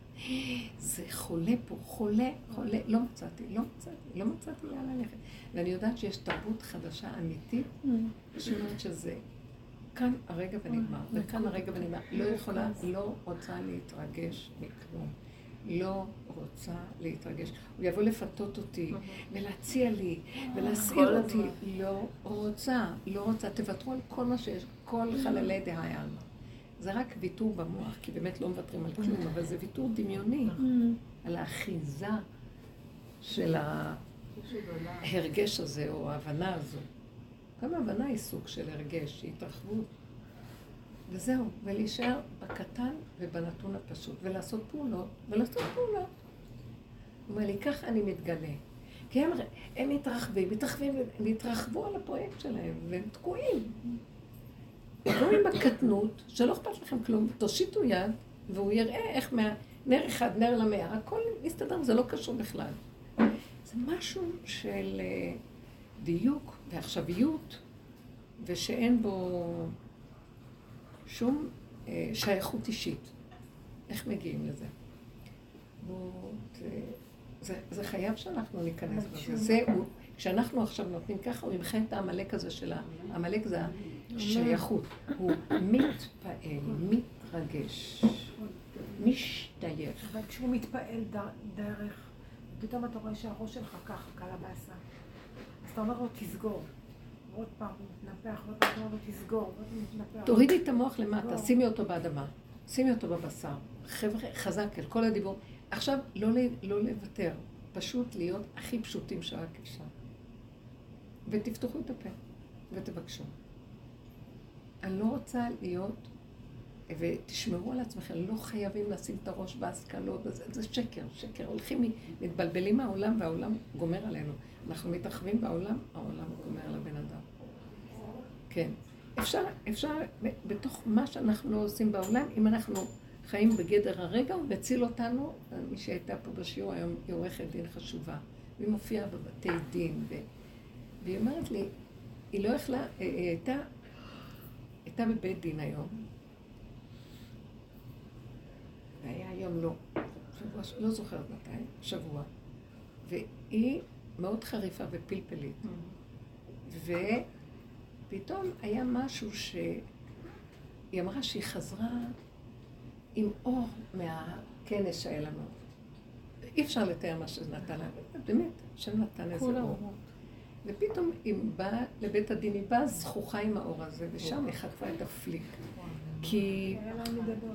זה חולה פה, חולה, חולה, לא מצאתי, לא מצאתי, לא מצאתי לאן ללכת. ואני יודעת שיש תרבות חדשה אמיתית, שאומרת שזה כאן הרגע ונגמר, וכאן הרגע ונגמר. לא יכולה, לא רוצה להתרגש מכלום. לא רוצה להתרגש. הוא יבוא לפתות אותי, ולהציע לי, ולהסעיר אותי. לא רוצה, לא רוצה. תוותרו על כל מה שיש, כל חללי דהי עלמא. זה רק ויתור במוח, כי באמת לא מוותרים על כלום, אבל זה ויתור דמיוני, על האחיזה של ההרגש הזה, או ההבנה הזו. גם ההבנה היא סוג של הרגש, היא התרחבות. וזהו, ולהישאר בקטן ובנתון הפשוט, ולעשות פעולות, ולעשות פעולות. אומר לי, ככה אני מתגלה. כי הם, הם מתרחבים, מתרחבים, הם התרחבו על הפרויקט שלהם, והם תקועים. תקועים בקטנות, שלא אכפת לכם כלום, תושיטו יד, והוא יראה איך מה... נר אחד, נר למאה, הכל מסתדר, זה לא קשור בכלל. זה משהו של אה, דיוק ועכשוויות, ושאין בו שום אה, שייכות אישית. איך מגיעים לזה? זה, זה חייב שאנחנו ניכנס בזה. זה, הוא, כשאנחנו עכשיו נותנים ככה, הוא ימחה את העמלק הזה של העמלק זה השייכות. הוא מתפעל, מתרגש, משתייך. אבל כשהוא מתפעל דרך, פתאום אתה רואה שהראש שלך ככה, קלבאסה. אז אתה אומר לו, תסגור. עוד פעם מתנפח, עוד פעם תסגור, עוד פעם מתנפח. תורידי את המוח למטה, שימי אותו באדמה, שימי אותו בבשר. חבר'ה, חזק אל כל הדיבור. עכשיו, לא, לא לוותר, פשוט להיות הכי פשוטים שרק אפשר. ותפתחו את הפה, ותבקשו. אני לא רוצה להיות, ותשמרו על עצמכם, לא חייבים לשים את הראש בהשכלות, זה, זה שקר, שקר. הולכים, מתבלבלים מהעולם והעולם גומר עלינו. אנחנו מתרחבים בעולם, העולם גומר על הבן אדם. כן. אפשר, אפשר, בתוך מה שאנחנו עושים בעולם, אם אנחנו חיים בגדר הרגע, הוא מציל אותנו. מי שהייתה פה בשיעור היום היא עורכת דין חשובה, והיא מופיעה בבתי דין, ו... והיא אומרת לי, היא לא יכלה, היא הייתה, הייתה בבית דין היום, והיה היום לא, שבוע, לא זוכרת מתי, שבוע, והיא מאוד חריפה ופלפלית. ופתאום היה משהו שהיא אמרה שהיא חזרה עם אור מהכנס שהיה לנו. אי אפשר לתאר מה שזה נתן לה, באמת, השם נתן איזה אור. ופתאום היא באה לבית הדין, היא באה זכוכה עם האור הזה, ושם היא חטפה את הפליק. כי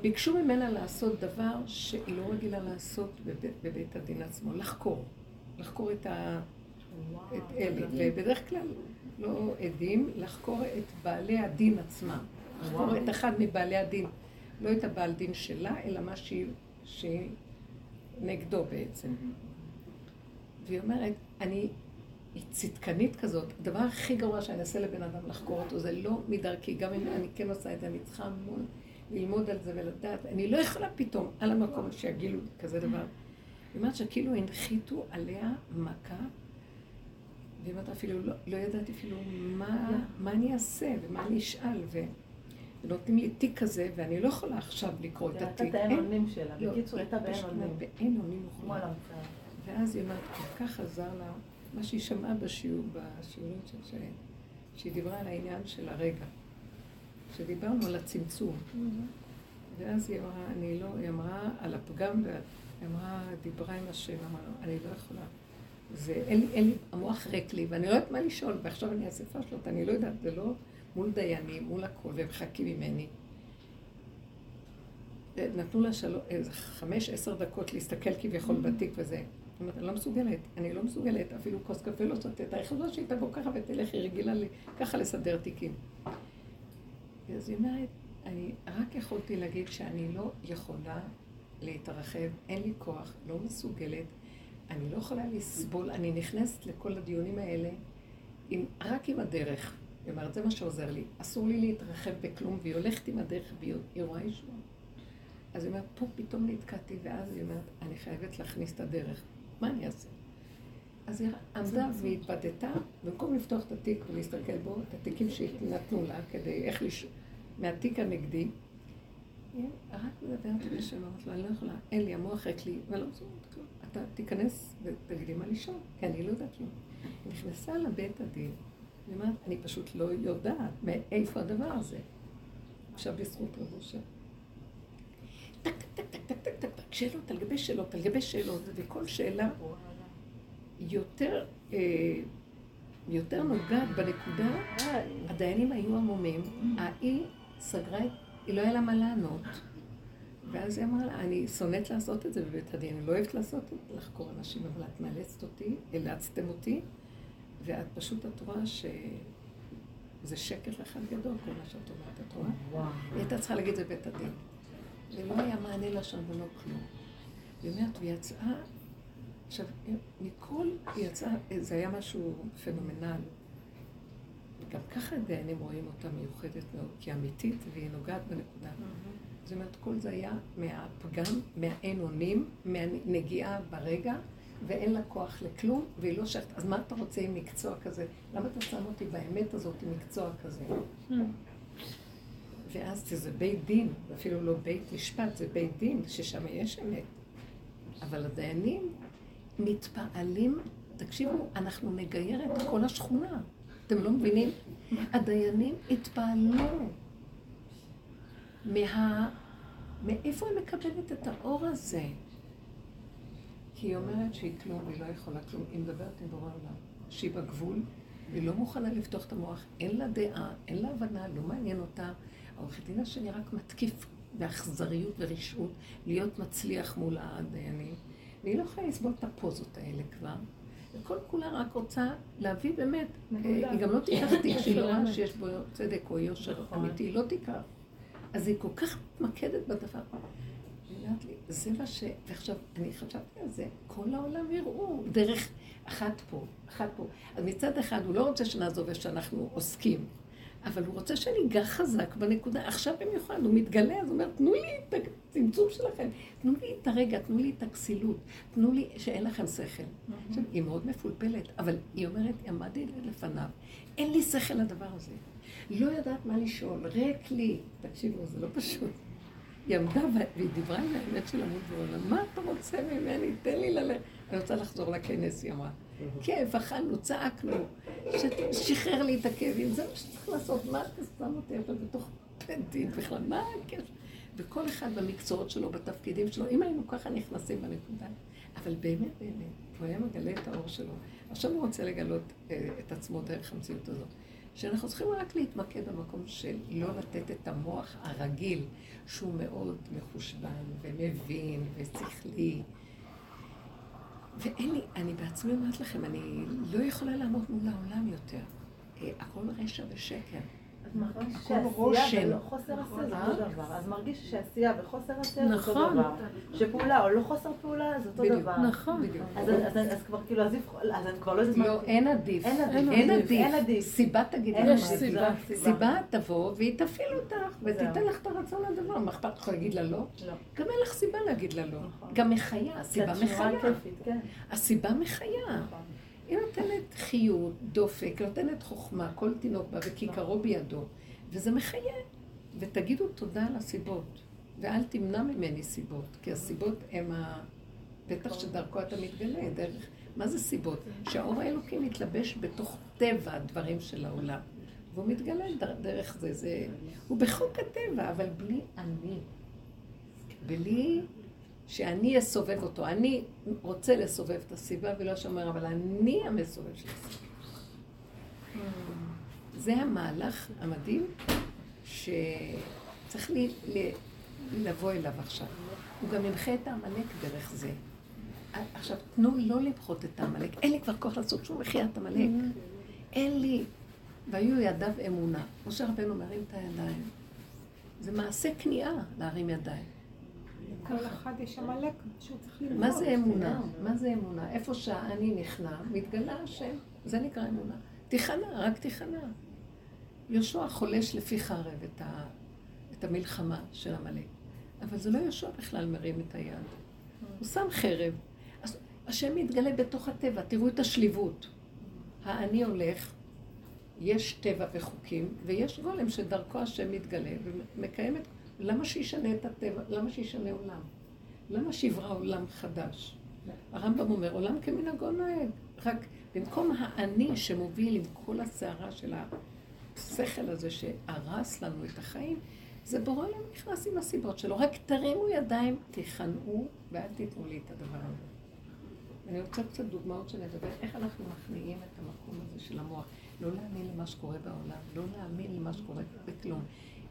ביקשו ממנה לעשות דבר שהיא לא רגילה לעשות בבית, בבית הדין עצמו, לחקור. לחקור את, ה, את אלה, ובדרך כלל לא עדים, לחקור את בעלי הדין עצמם. לחקור את אחד מבעלי הדין. לא את הבעל דין שלה, אלא מה שהיא, שהיא נגדו בעצם. והיא אומרת, אני היא צדקנית כזאת, הדבר הכי גרוע שאני אעשה לבן אדם לחקור אותו, זה לא מדרכי, גם אם אני כן עושה את זה, אני צריכה המון ללמוד על זה ולדעת, אני לא יכולה פתאום על המקום שיגילו כזה דבר. היא אומרת שכאילו הנחיתו עליה מכה, והיא אומרת אפילו, לא, לא ידעתי אפילו מה, מה אני אעשה ומה אני אשאל, ו... ונותנים לי תיק כזה, ואני לא יכולה עכשיו לקרוא את התיק. הייתה באין אונים שלה, לא, בקיצור הייתה באין אונים. באין אונים מוחלט. ואז היא אומרת, כל כך עזר לה מה שהיא שמעה בשיעור, בשיעורים של שהיא דיברה על העניין של הרגע. שדיברנו על הצמצום. ואז היא אמרה, אני לא, היא אמרה על הפגם, והיא אמרה, דיברה עם השם, אמרה אני לא יכולה. ואין לי, אין לי, המוח ריק לי, ואני לא יודעת מה לשאול, ועכשיו אני אעשה פשלות, אני לא יודעת, זה לא מול דיינים, מול הכל, והם מחכים ממני. נתנו לה של... איזה חמש, עשר דקות להסתכל כביכול בתיק וזה. זאת אומרת, אני לא מסוגלת, אני לא מסוגלת, אפילו כוס קפה לא שותת. היחידה שהיא תבוא ככה ותלך, היא רגילה לי ככה לסדר תיקים. אז היא אומרת, אני רק יכולתי להגיד שאני לא יכולה להתרחב, אין לי כוח, לא מסוגלת, אני לא יכולה לסבול, אני נכנסת לכל הדיונים האלה עם, רק עם הדרך. היא אומרת, זה מה שעוזר לי. אסור לי להתרחב בכלום, והיא הולכת עם הדרך והיא רואה ישועה. אז היא אומרת, פה פתאום נתקעתי, ואז היא אומרת, אני חייבת להכניס את הדרך. מה אני אעשה? אז היא עמדה והתבדתה, במקום לפתוח את התיק ולהסתכל בו, את התיקים שנתנו לה, כדי איך לש... מהתיק הנגדי, היא רק מדברת בשם, אמרת לה, אני לא יכולה, אין לי, המוח ריק לי, ואני לא מסוגלת כלום. אתה תיכנס ותגידי מה לשאול, כי אני לא יודעת כלום. היא נכנסה לבית הדין, היא אומרת, אני פשוט לא יודעת מאיפה הדבר הזה. עכשיו בזכות רבו שם. טק, טק, טק, טק, טק, טק, טק, שאלות על גבי שאלות על גבי שאלות, וכל שאלה יותר, אה, יותר נוגעת בנקודה, הדיינים היו עמומים, ההיא סגרה, היא לא היה לה מה לענות. ואז היא אמרה לה, אני שונאת לעשות את זה בבית הדין, אני לא אוהבת לעשות את זה, לחקור אנשים, אבל את מאלצת אותי, אלצתם אותי, ואת פשוט, את רואה שזה שקר אחד גדול, כל מה שאת אומרת, את רואה? היא הייתה צריכה להגיד את זה בבית הדין. ולא היה מענה לה שם ולא כלום. היא אומרת, והיא יצאה, עכשיו, מכל, היא יצאה, זה היה משהו פנומנל. גם ככה דיינים רואים אותה מיוחדת מאוד, כי אמיתית, והיא נוגעת בנקודה. זאת אומרת, כל זה היה מהפגם, מהאין אונים, מהנגיעה ברגע, ואין לה כוח לכלום, והיא לא שייכת. אז מה אתה רוצה עם מקצוע כזה? למה אתה שם אותי באמת הזאת עם מקצוע כזה? ואז זה בית דין, אפילו לא בית משפט, זה בית דין, ששם יש אמת. אבל הדיינים מתפעלים, תקשיבו, אנחנו נגייר את כל השכונה. אתם לא מבינים? הדיינים התפעלו מה... מאיפה היא מקבלת את האור הזה? כי היא אומרת שהיא כלום, היא לא יכולה כלום. היא מדברת עם בורא עולם, שהיא בגבול, והיא לא מוכנה לפתוח את המוח, אין לה דעה, אין לה הבנה, לא מעניין אותה. העורך דין השני רק מתקיף באכזריות ורשעות, להיות מצליח מול הדיינים, והיא לא יכולה לסבול את הפוזות האלה כבר. וכל כולה רק רוצה להביא באמת, היא גם לא תיקח תיק שהיא לא רואה שיש בו צדק או יושר נכון. אמיתי, היא לא תיקח. אז היא כל כך מתמקדת בדבר. אומרת לי, זה מה ש... ועכשיו, אני חשבתי על זה, כל העולם יראו דרך אחת פה, אחת פה. אז מצד אחד, הוא לא רוצה שנעזוב איפה שאנחנו עוסקים. אבל הוא רוצה שאני אגע חזק בנקודה. עכשיו במיוחד, הוא מתגלה, אז הוא אומר, תנו לי את הצמצום שלכם, תנו לי את הרגע, תנו לי את הכסילות, תנו לי שאין לכם שכל. עכשיו, היא מאוד מפולפלת, אבל היא אומרת, עמדתי לפניו, אין לי שכל לדבר הזה. לא יודעת מה לשאול, ריק לי. תקשיבו, זה לא פשוט. היא עמדה והיא דיברה עם האמת של עמוד ועולם, מה אתה רוצה ממני? תן לי ללכת. אני רוצה לחזור לכנס, היא אמרה. כאב, אכלנו, צעקנו, שחרר לי את הכאבים, זה מה שצריך לעשות, מה אתה שם אותי עכשיו בתוך דין בכלל, מה הקשר? וכל אחד במקצועות שלו, בתפקידים שלו, אם היינו ככה נכנסים בנקודה, אבל באמת, באמת, הוא היה מגלה את האור שלו. עכשיו הוא רוצה לגלות אה, את עצמו דרך המציאות הזאת. שאנחנו צריכים רק להתמקד במקום של לא לתת את המוח הרגיל, שהוא מאוד מחושבן ומבין ושכלי. ואין לי, אני בעצמי אומרת לכם, אני לא יכולה לעמוד מול העולם יותר. אה, הכל רשע ושקר. מרגיש שעשייה וחוסר עשייה זה אותו דבר. אז מרגיש שעשייה וחוסר עשייה זה אותו נכון. דבר. שפעולה או לא חוסר פעולה זה אותו דבר. נכון. אז כבר כאילו, אז אני כבר לא יודעת מה... לא, אין עדיף. אין עדיף. סיבה תגיד אין סיבה. סיבה תבוא והיא תפעיל אותך ותיתן לך את הרצון לדבר. מה אכפת לך להגיד לה לא? לא. גם אין לך סיבה להגיד לה לא. נכון. גם מחיה, הסיבה מחיה. כן. הסיבה מחיה. היא נותנת חיות, דופק, נותנת חוכמה, כל תינוק בה וכיכרו בידו, וזה מחיה. ותגידו תודה על הסיבות, ואל תמנע ממני סיבות, כי הסיבות הם הפתח שדרכו אתה מתגלה, דרך... מה זה סיבות? שהאור האלוקי מתלבש בתוך טבע הדברים של העולם. והוא מתגלה דרך זה, זה... הוא בחוק הטבע, אבל בלי אני. בלי שאני אסובב אותו. אני רוצה לסובב את הסביבה ולא שאומר, אבל אני המסובב של הסביבה. זה המהלך המדהים שצריך לי, לי, לבוא אליו עכשיו. הוא גם ינחה את העמלק דרך זה. עכשיו, תנו לא למחות את העמלק. אין לי כבר כוח לעשות שום מחיית עמלק. אין לי. והיו ידיו אמונה. משה רבנו מרים את הידיים. זה מעשה כניעה להרים ידיים. כל אחד יש עמלק שהוא צריך ללמוד. מה זה אמונה? מה זה אמונה? איפה שהאני נכנע, מתגלה השם. זה נקרא אמונה. תיכנע, רק תיכנע. יהושע חולש לפי חרב את, ה, את המלחמה של עמלק. אבל זה לא יהושע בכלל מרים את היד. הוא שם חרב. אז השם מתגלה בתוך הטבע, תראו את השליבות. האני הולך, יש טבע וחוקים, ויש גולם שדרכו השם מתגלה ומקיים את... למה שישנה את הטבע? למה שישנה עולם? למה שיברא עולם חדש? הרמב"ם אומר, עולם כמנהגו נוהג. רק במקום האני שמוביל עם כל הסערה של השכל הזה שהרס לנו את החיים, זה בורא עולם נכנס עם הסיבות שלו. רק תרימו ידיים, תיכנעו, ואל תיתנו לי את הדבר הזה. אני רוצה קצת דוגמאות שנדבר, איך אנחנו מכניעים את המקום הזה של המוח. לא להאמין למה שקורה בעולם, לא להאמין למה שקורה בכלום.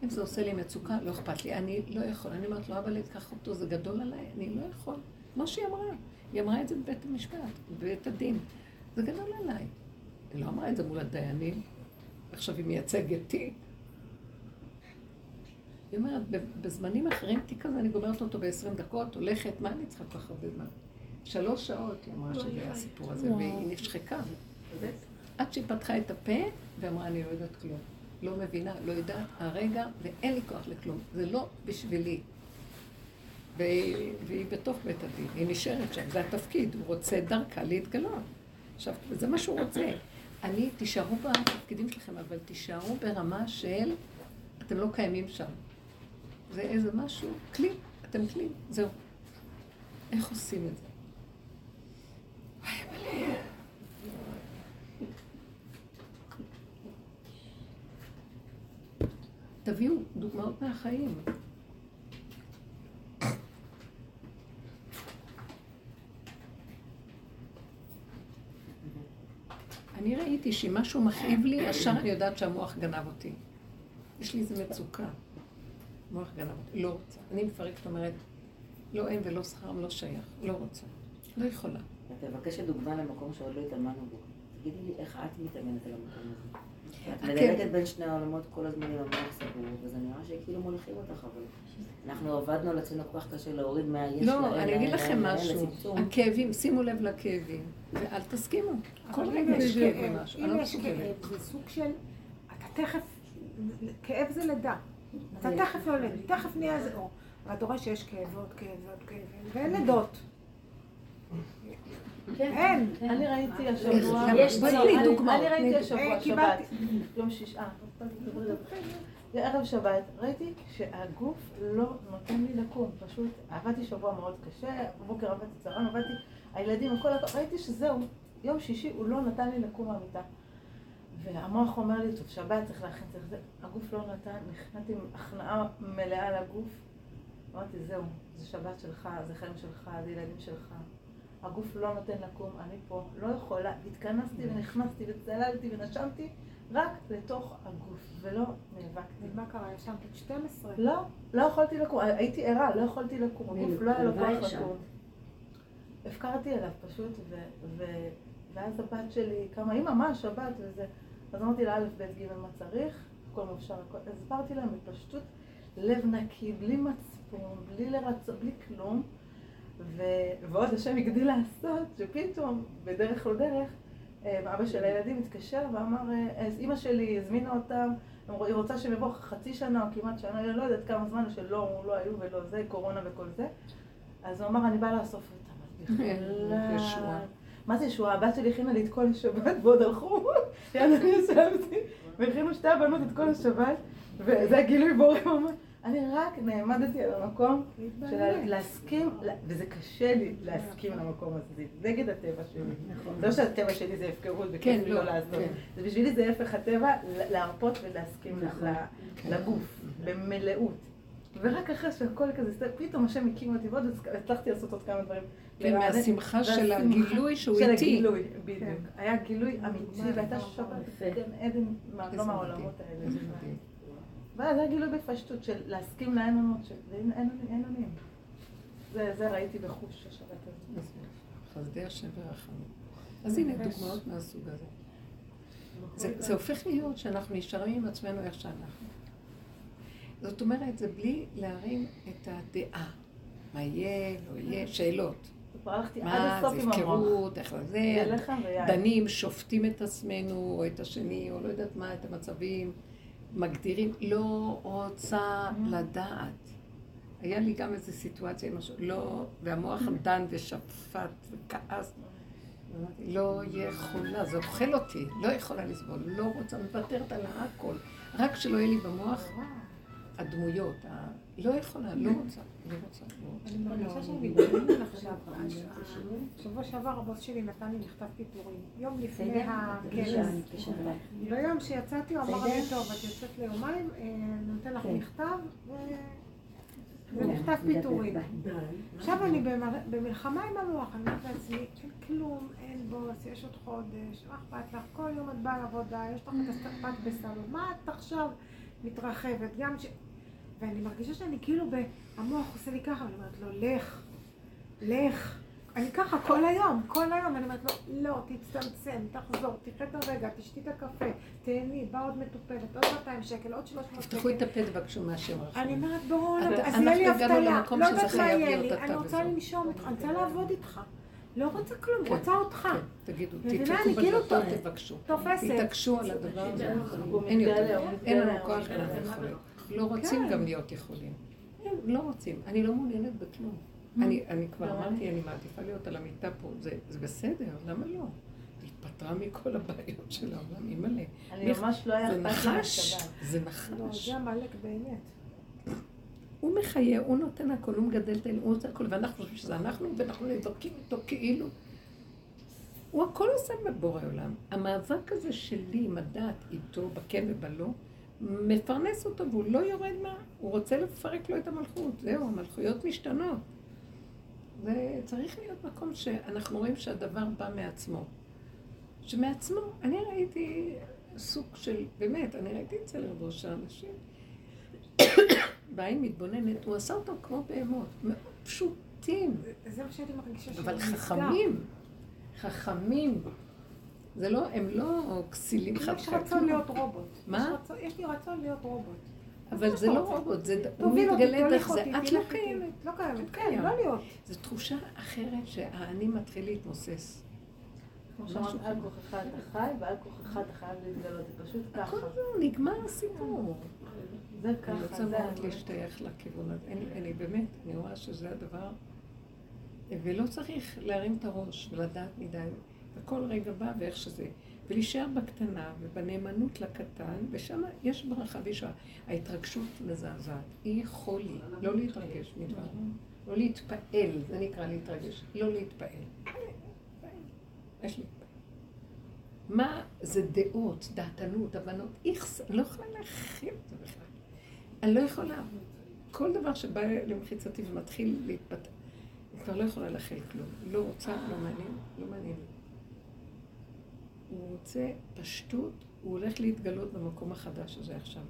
אם זה עושה לי מצוקה, לא אכפת לי, אני לא יכול. אני אומרת לו, אבל תקח אותו, זה גדול עליי, אני לא יכול. מה שהיא אמרה. היא אמרה את זה בבית המשפט, בבית הדין. זה גדול עליי. היא לא אמרה את זה מול הדיינים, עכשיו היא מייצגת תיק. היא אומרת, בזמנים אחרים תיק כזה, אני גומרת אותו ב-20 דקות, הולכת, מה אני צריכה כל כך הרבה זמן? שלוש שעות היא אמרה שזה היה הסיפור הזה, והיא נשחקה. עד שהיא פתחה את הפה ואמרה, אני לא יודעת כלום. לא מבינה, לא יודעת, הרגע, ואין לי כוח לכלום. זה לא בשבילי. והיא בתוך בית הדין, היא נשארת שם, זה התפקיד, הוא רוצה דרכה להתגלות. עכשיו, זה מה שהוא רוצה. אני, תישארו בתפקידים שלכם, אבל תישארו ברמה של, אתם לא קיימים שם. זה איזה משהו, כלי, אתם כלי, זהו. איך עושים את זה? תביאו דוגמאות מהחיים. אני ראיתי שאם משהו מכאיב לי, ישר אני יודעת שהמוח גנב אותי. יש לי איזו מצוקה. מוח גנב אותי, לא רוצה. אני מפרקת, אומרת, לא אין ולא שכר, לא שייך, לא רוצה. לא יכולה. את מבקשת דוגמה למקום שעוד לא התאמנו בו. תגידי לי איך את מתאמנת על המקום הזה. את מדלגת בין שני העולמות כל הזמן עם המוח סגור, וזה נראה שכאילו מוליכים אותך, אבל אנחנו עבדנו על עצמנו כל כך קשה להוריד מהיש לא, אני אגיד לכם משהו, הכאבים, שימו לב לכאבים, ואל תסכימו. כל רגע יש כאב אני לא מסוגלת. זה סוג של, אתה תכף, כאב זה לידה. אתה תכף יולד, תכף נהיה זה אור. ואתה רואה שיש כאב ועוד כאב ועוד כאב, ואין לידות. כן. אין. אני ראיתי השבוע, אני ראיתי השבוע, שבת, יום שיש, אה, ערב שבת, ראיתי שהגוף לא נותן לי לקום, פשוט עבדתי שבוע מאוד קשה, בבוקר עבדתי צהריים, עבדתי, הילדים, הכל, ראיתי שזהו, יום שישי הוא לא נתן לי לקום מהמיטה. והמוח אומר לי, טוב, שבת צריך להכין, צריך זה, הגוף לא נתן, נכנעתי עם הכנעה מלאה לגוף. אמרתי, זהו, זה שבת שלך, זה חיים שלך, זה ילדים שלך. הגוף לא נותן לקום, אני פה, לא יכולה. התכנסתי ונכנסתי וצללתי ונשמתי רק לתוך הגוף, ולא נאבקתי. ומה קרה? ישנת את 12? לא, לא יכולתי לקום. הייתי ערה, לא יכולתי לקום. הגוף לא היה לו כוח לקום. הפקרתי אליו פשוט, ואז הבת שלי קמה, היא ממש שבת וזה. אז אמרתי לה, א', ב', ג', מה צריך, הכל מאפשר, הסברתי להם בפשטות, לב נקי, בלי מצפון, בלי לרצות, בלי כלום. ו... ועוד השם הגדיל לעשות, שפתאום, בדרך לא דרך, אה, אבא של הילדים התקשר ואמר, אה, אז אימא שלי הזמינה אותם, היא רוצה שהם יבואו חצי שנה או כמעט שנה, אני לא יודעת כמה זמן שלא לא היו ולא זה, קורונה וכל זה. אז הוא אמר, אני באה לאסוף אותם. מה זה ישועה? הבת שלי הכינה לי את כל השבת ועוד הלכו, יאללה, אני ישבתי, והכינו שתי הבנות את כל השבת, וזה הגילוי בורא ממש. אני רק נעמדתי על המקום של להסכים, וזה קשה לי להסכים על המקום הזה, זה נגד הטבע שלי. נכון. לא שהטבע שלי זה הפקרות וכיף כן, לא, לא לעשות. כן. זה בשבילי זה הפך הטבע, להרפות ולהסכים נכון. לגוף, במלאות. ורק אחרי שהכל כזה, פתאום השם הקים אותי ועוד הצלחתי לעשות עוד כמה דברים. כן, מהשמחה של הגילוי שהוא איתי. של הגילוי, בדיוק. כן. היה גילוי אמיתי, והייתה שבת גן עדן, לא מהעולמות האלה. ואז היה גילוי בפשטות של להסכים לאין עונות, אין עונים. זה ראיתי בחוש השבת הזאת. חסדי השם ורחמים. אז הנה דוגמאות מהסוג הזה. זה הופך להיות שאנחנו נשארים עם עצמנו איך שאנחנו. זאת אומרת, זה בלי להרים את הדעה. מה יהיה, לא יהיה, שאלות. מה, זה הפקרות, איך זה, דנים, שופטים את עצמנו, או את השני, או לא יודעת מה, את המצבים, מגדירים, לא רוצה לדעת. היה לי גם איזו סיטואציה עם משהו, לא, והמוח דן ושפט וכעס. לא יכולה, זה אוכל אותי, לא יכולה לסבול, לא רוצה, מוותרת על הכל. רק שלא יהיה לי במוח הדמויות, לא יכולה, לא רוצה, לא רוצה, לא רוצה. אני מרגישה שאני מתגוננת עכשיו. שבוע שעבר הבוס שלי נתן לי מכתב פיטורים. יום לפני הכנס. לא יום שיצאתי, הוא אמר לי, טוב, את יוצאת ליומיים, אה, אני נותן לך כן. מכתב, זה מכתב פיטורים. עכשיו אני במלחמה עם המוח, אני אומרת לעצמי, אין כלום, אין בוס, יש עוד חודש, מה אכפת לך? כל יום את באה לעבודה, יש לך את הסטרפת בסלון, מה את עכשיו מתרחבת? גם ש... ואני מרגישה שאני כאילו, המוח עושה לי ככה, ואני אומרת לו, לך, לך. אני ככה כל היום, כל היום, אני אומרת לו, לא, תצטמצם, תחזור, תחיה את הרגע, תשתי את הקפה, תהני, בא עוד מטופלת, עוד 200 שקל, עוד 300 שקל. תפתחו את הפה, תבקשו מהשם רחום. אני אומרת, ברור, אז יהיה לי אבטלה, לא יודעת מה יהיה לי, אני רוצה לנשום איתך, אני רוצה לעבוד איתך. לא רוצה כלום, כן, רוצה אותך. כן, תגידו, תדפקו כאילו בדלתות, תבקשו. תופסת. תתעקשו על הדבר הזה. אין יותר, אין לנו כוח. לא רוצים כן. גם להיות יכולים. לא רוצים. אני לא מעוניינת בכלום. אני כבר אמרתי, אני מעדיפה להיות על המיטה פה. זה בסדר, למה לא? התפטרה מכל הבעיות של העולם, אימא'לה. אני ממש לא היה אכפת לי מהשבת. זה נחש. לא, זה עמלק באמת. הוא מחיה, הוא נותן הכל, הוא מגדל את העניין, הוא עושה הכל, ואנחנו חושבים שזה אנחנו, ואנחנו נאבקים איתו כאילו. הוא הכל עושה בבורא עולם. המאבק הזה שלי עם הדת איתו, בכן ובלא, מפרנס אותו, והוא לא יורד מה... הוא רוצה לפרק לו את המלכות. זהו, המלכויות משתנות. זה צריך להיות מקום שאנחנו רואים שהדבר בא מעצמו. שמעצמו, אני ראיתי סוג של, באמת, אני ראיתי אצל רבו האנשים, בעין מתבוננת, הוא עשה אותו כמו בהמות, מאוד פשוטים. זה מה שהייתי מרגישה אבל חכמים, חכמים. זה לא, הם לא כסילים חד יש רצון להיות רובוט. מה? יש לי רצון להיות רובוט. אבל זה לא רובוט, זה מתגלה דרך זה. את לא קיימת. לא קיימת, כן, לא להיות. זו תחושה אחרת שהאני מתחיל להתמוסס. כמו שאמרת, על כוחך אתה חי ועל כוחך אתה חייב להתגלות, זה פשוט ככה. הכל זהו, נגמר הסיפור. זה ככה, אני רוצה מאוד להשתייך לכיוון הזה. אני באמת, אני רואה שזה הדבר, ולא צריך להרים את הראש ולדעת מדי. וכל רגע בא ואיך שזה. ולהישאר בקטנה ובנאמנות לקטן, ושם יש ברכה וישועה. ההתרגשות מזעזעת. היא חולי, לא להתרגש מדבר. לא להתפעל, זה נקרא להתרגש. לא להתפעל. יש להתפעל. מה זה דעות, דעתנות, הבנות? איכס, אני לא יכולה להכיל את זה בכלל. אני לא יכולה. כל דבר שבא למחיצתי ומתחיל להתפתח, אני כבר לא יכולה להכיל כלום. לא רוצה, לא מעניין, לא מעניין. הוא רוצה פשטות, הוא הולך להתגלות במקום החדש הזה עכשיו.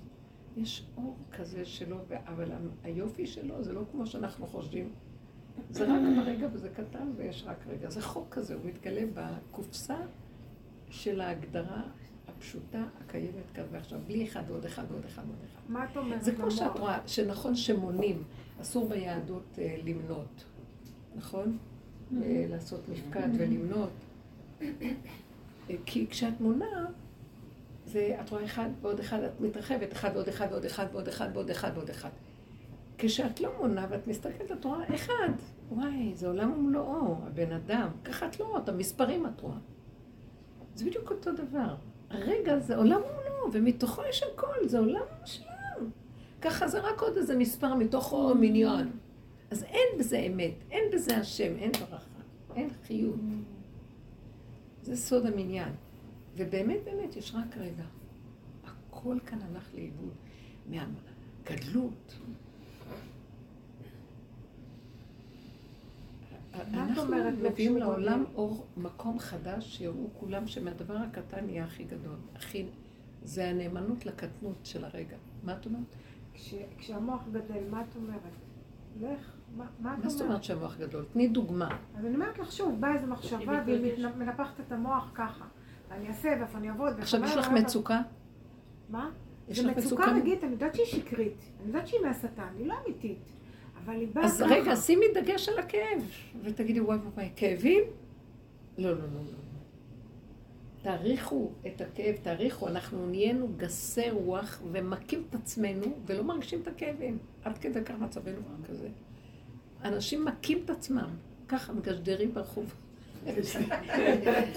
יש אור כזה שלו, אבל היופי שלו זה לא כמו שאנחנו חושבים. זה רק ברגע וזה קטן ויש רק רגע. זה חוק כזה, הוא מתגלה בקופסה של ההגדרה הפשוטה הקיימת כאן ועכשיו, בלי אחד ועוד אחד ועוד אחד ועוד אחד. מה את אומרת? זה כמו שאת רואה, שנכון שמונים, אסור ביהדות אה, למנות, נכון? אה, לעשות מפקד ולמנות. כי כשאת מונה, זה, את רואה אחד ועוד אחד, את מתרחבת, אחד ועוד אחד ועוד אחד ועוד אחד ועוד אחד ועוד אחד. כשאת לא מונה ואת מסתכלת, את רואה אחד. וואי, זה עולם ומלואו, הבן אדם. ככה את לא רואה, את המספרים את רואה. זה בדיוק אותו דבר. הרגע זה עולם ומלואו, ומתוכו יש הכל, זה עולם שלם. ככה זה רק עוד איזה מספר מתוכו מיליון. אז אין בזה אמת, אין בזה השם, אין ברכה, אין חיות. זה סוד המניין. ובאמת, באמת, יש רק רגע. הכל כאן הלך לאיבוד. מהגדלות. אנחנו מביאים לעולם אור, מקום חדש, שיראו כולם שמהדבר הקטן יהיה הכי גדול. הכי... זה הנאמנות לקטנות של הרגע. מה את אומרת? כשהמוח גדל, מה את אומרת? לך מה? מה זאת אומרת שהמוח גדול? תני דוגמה. אז אני אומרת לך שוב, באה איזו מחשבה והיא מנפחת את המוח ככה. ואני אעשה ואיפה אני אעבוד. עכשיו יש לך מצוקה? מה? זה מצוקה רגעית, אני יודעת שהיא שקרית. אני יודעת שהיא מהשטן, היא לא אמיתית. אבל היא באה. אז רגע, שימי דגש על הכאב, ותגידי, וואי וואי, כאבים? לא, לא, לא, לא. תעריכו את הכאב, תעריכו, אנחנו נהיינו גסי רוח ומכים את עצמנו ולא מרגישים את הכאבים. עד כדי כך מצבנו כזה. אנשים מכים את עצמם, ככה מגשדרים ברחוב.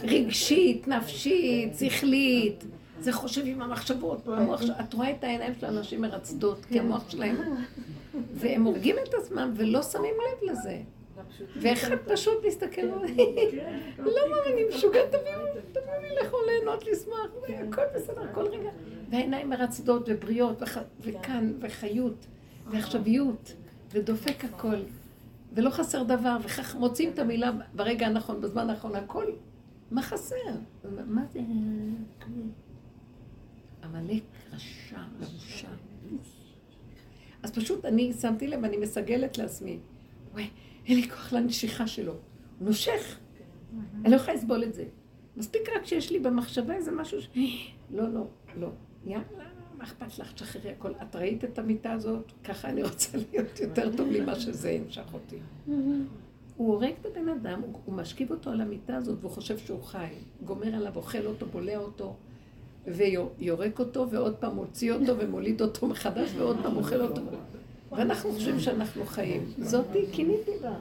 רגשית, נפשית, שכלית. זה חושב עם המחשבות. המוח, את רואה את העיניים של האנשים מרצדות, כי המוח שלהם... והם הורגים את עצמם ולא שמים לב לזה. ואחד פשוט מסתכל, למה אני משוגעת, תביאו לי לאכול, ליהנות, לשמוח, הכל בסדר, כל רגע. והעיניים מרצדות ובריאות, וכאן, וחיות, ועכשוויות, ודופק הכל, ולא חסר דבר, וכך מוצאים את המילה ברגע הנכון, בזמן הנכון, הכל, מה חסר? מה זה? עמלק רשע, מרושע. אז פשוט אני שמתי לב, אני מסגלת לעצמי, וואי, אין לי כוח לנשיכה שלו. הוא נושך. אני לא יכולה לסבול את זה. מספיק רק שיש לי במחשבה איזה משהו ש... לא, לא, לא. יאללה, מה אכפת לך? תשחררי הכל. את ראית את המיטה הזאת? ככה אני רוצה להיות יותר טוב ממה שזה ימשך אותי. הוא הורג את הבן אדם, הוא משכיב אותו על המיטה הזאת, והוא חושב שהוא חי. גומר עליו, אוכל אותו, בולע אותו. ויורק אותו, ועוד פעם מוציא אותו ומוליד אותו מחדש, ועוד פעם אוכל אותו. ואנחנו חושבים שאנחנו חיים. זאתי, קיניתי לה.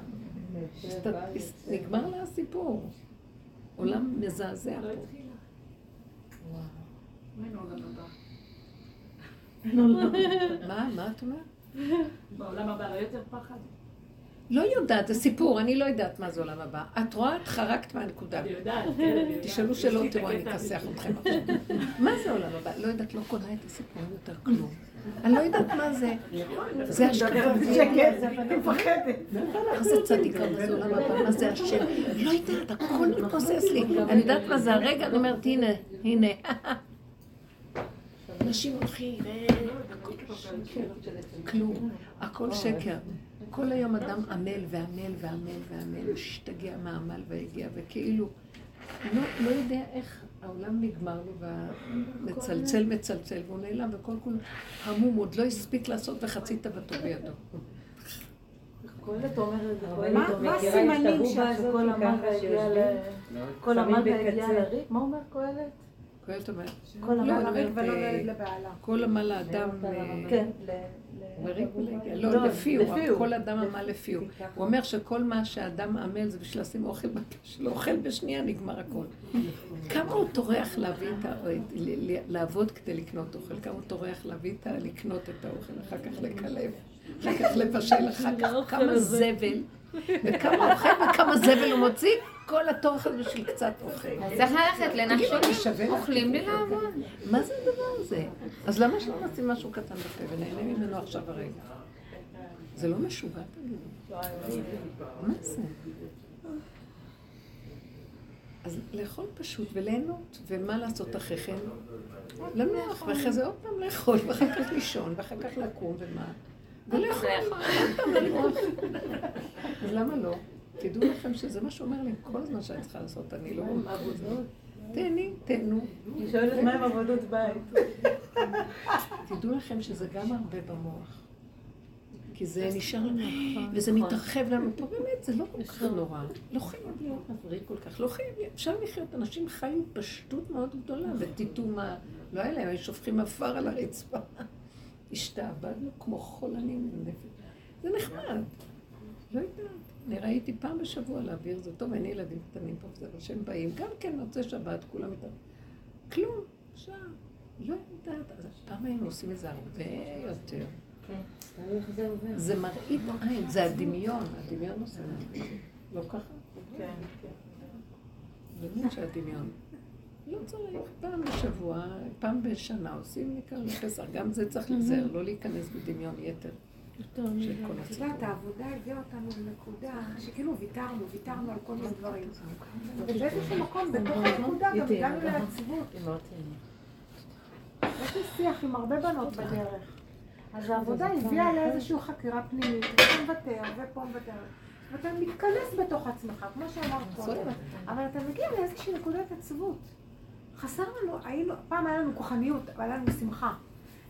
נגמר לה הסיפור. עולם מזעזע פה. מה? מה את אומרת? בעולם הבא לא יותר פחד? לא יודעת, זה סיפור, אני לא יודעת מה זה עולם הבא. את רואה, את חרקת מהנקודה. אני יודעת, כן, אני יודעת. תשאלו שאלות, תראו, אני אכסח אתכם עכשיו. מה זה עולם הבא? לא יודעת, לא קונה את הסיפורים יותר כלום. אני לא יודעת מה זה. זה השקעה. שקט, אני מפחדת. מה זה צדיקה, מה זה עולם הבא, מה זה השם? לא יודעת, הכל מתפוסס לי. אני יודעת מה זה הרגע, אני אומרת, הנה, הנה. אנשים הולכים, כלום, הכל שקר. כל היום אדם עמל ועמל ועמל ועמל, משתגע מהעמל והגיע, וכאילו, לא, לא יודע איך העולם נגמר לו, ומצלצל מצלצל, והוא נעלם, וכל כולו המום, עוד לא הספיק לעשות וחצי תוותו בידו. קהלת אומר את זה, מה הסימנים שכל עמל והגיע לריב? מה אומר קהלת? קהלת אומר, כל עמל הריב ולא לבעלה. כל עמל האדם... כן. לא, לא, לפי הוא, כל אדם עמל לפי הוא. הוא אומר שכל מה שאדם עמל זה בשביל לשים אוכל בפה שלו, אוכל בשנייה נגמר הכל. כמה הוא טורח להביא את ה... לעבוד כדי לקנות אוכל, כמה הוא טורח להביא את ה... לקנות את האוכל, אחר כך לקלב, אחר כך לבשל, אחר כך כמה זבל, וכמה אוכל וכמה זבל הוא מוציא. כל התור הזה בשביל קצת אוכל. צריך ללכת לנחשונים, אוכלים בלי לעבוד. מה זה הדבר הזה? אז למה שלא נשים משהו קטן בפה ונהנה ממנו עכשיו הרגע? זה לא משוגע, תגידו. מה זה? אז לאכול פשוט וליהנות, ומה לעשות אחרי כן? לנוח, ואחרי זה עוד פעם לאכול, ואחר כך לישון, ואחר כך לקום, ומה? עוד פעם לנוח. אז למה לא? תדעו לכם שזה מה שאומר לי כל הזמן שאני צריכה לעשות, אני לא... תהני, תהנו. היא שואלת מה עם עבודות בית. תדעו לכם שזה גם הרבה במוח. כי זה נשאר לנו, וזה מתרחב לנו פה, באמת, זה לא כל כך נורא. לא חייב להיות מבריק כל כך, לא חייב, אפשר לחיות, אנשים חיו פשטות מאוד גדולה, ותטעו מה, לא היה להם, היו שופכים עפר על הרצפה. השתעבדנו כמו חולנים זה נחמד. לא יודעת. אני ראיתי פעם בשבוע להעביר זה טוב, אין ילדים קטנים פה, זה שהם באים, גם כן מוצאי שבת, כולם איתם. כלום, שעה. לא יודעת, אז פעם היינו עושים את זה הרבה יותר. זה מראית עין, זה הדמיון, הדמיון עושה את זה. לא ככה? כן, כן. באמת שהדמיון. לא צריך, פעם בשבוע, פעם בשנה עושים מכאן לפסח, גם זה צריך לזהר, לא להיכנס בדמיון יתר. את יודעת, העבודה הביאה אותנו לנקודה שכאילו ויתרנו, ויתרנו על כל מיני דברים. ובאיזשהו מקום, בתוך הנקודה, גם הגענו לעצבות. יש לי שיח עם הרבה בנות בדרך. אז העבודה הביאה לאיזושהי חקירה פנימית, ופה מוותר, ופה מוותר. ואתה מתכנס בתוך עצמך, כמו שאמרת קודם. אבל אתה מגיע לאיזושהי נקודת עצבות. חסר לנו, היינו, פעם היה לנו כוחניות, אבל היה לנו שמחה.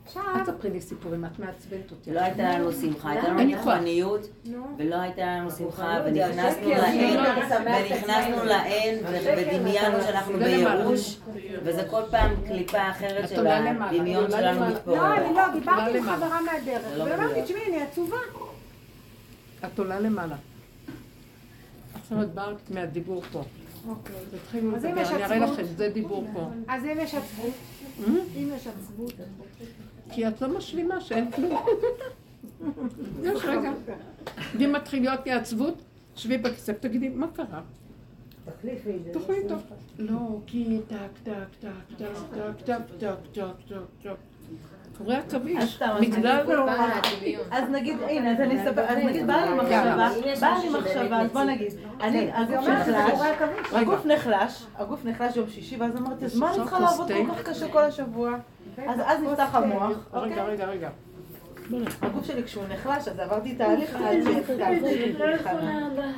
עכשיו... אל תספרי לי סיפורים, את מעצבנת אותי. לא הייתה לנו שמחה, הייתה לנו כוחניות, ולא הייתה לנו שמחה, ונכנסנו לאין, ונכנסנו לאין, ודמיינו שאנחנו בייאוש, וזה כל פעם קליפה אחרת של הדמיון שלנו מתפורר. לא, אני לא, דיברתי עם חברה מהדרך, ואמרתי, תשמעי, אני עצובה. את עולה למעלה. עכשיו את באת מהדיבור פה. אוקיי. אז אם יש אני אראה עצבות- לכם, זה דיבור פה. אז אם יש עצבות, אה? אם יש עצבות, כי את לא משלימה שאין כלום. יש רגע. אם מתחיל להיות לי עצבות, שבי בכיסא ותגידי, מה קרה? תאכלי טוב. לא, כי טק, טק, טק, טק, טק, טק, טק, טק, טק, טק. אז עכביש. בגלל... אז נגיד, הנה, אז אני אספר, אז נגיד, באה לי מחשבה, באה לי מחשבה, אז בוא נגיד, אני, הגוף נחלש, הגוף נחלש, הגוף נחלש יום שישי, ואז אמרתי, אז מה אני צריכה לעבוד כל כך קשה כל השבוע? אז אז נפתח המוח, רגע, אוקיי? רגע, רגע. הגוף שלי כשהוא נחלש, אז עברתי תהליך עד שהפסקתי,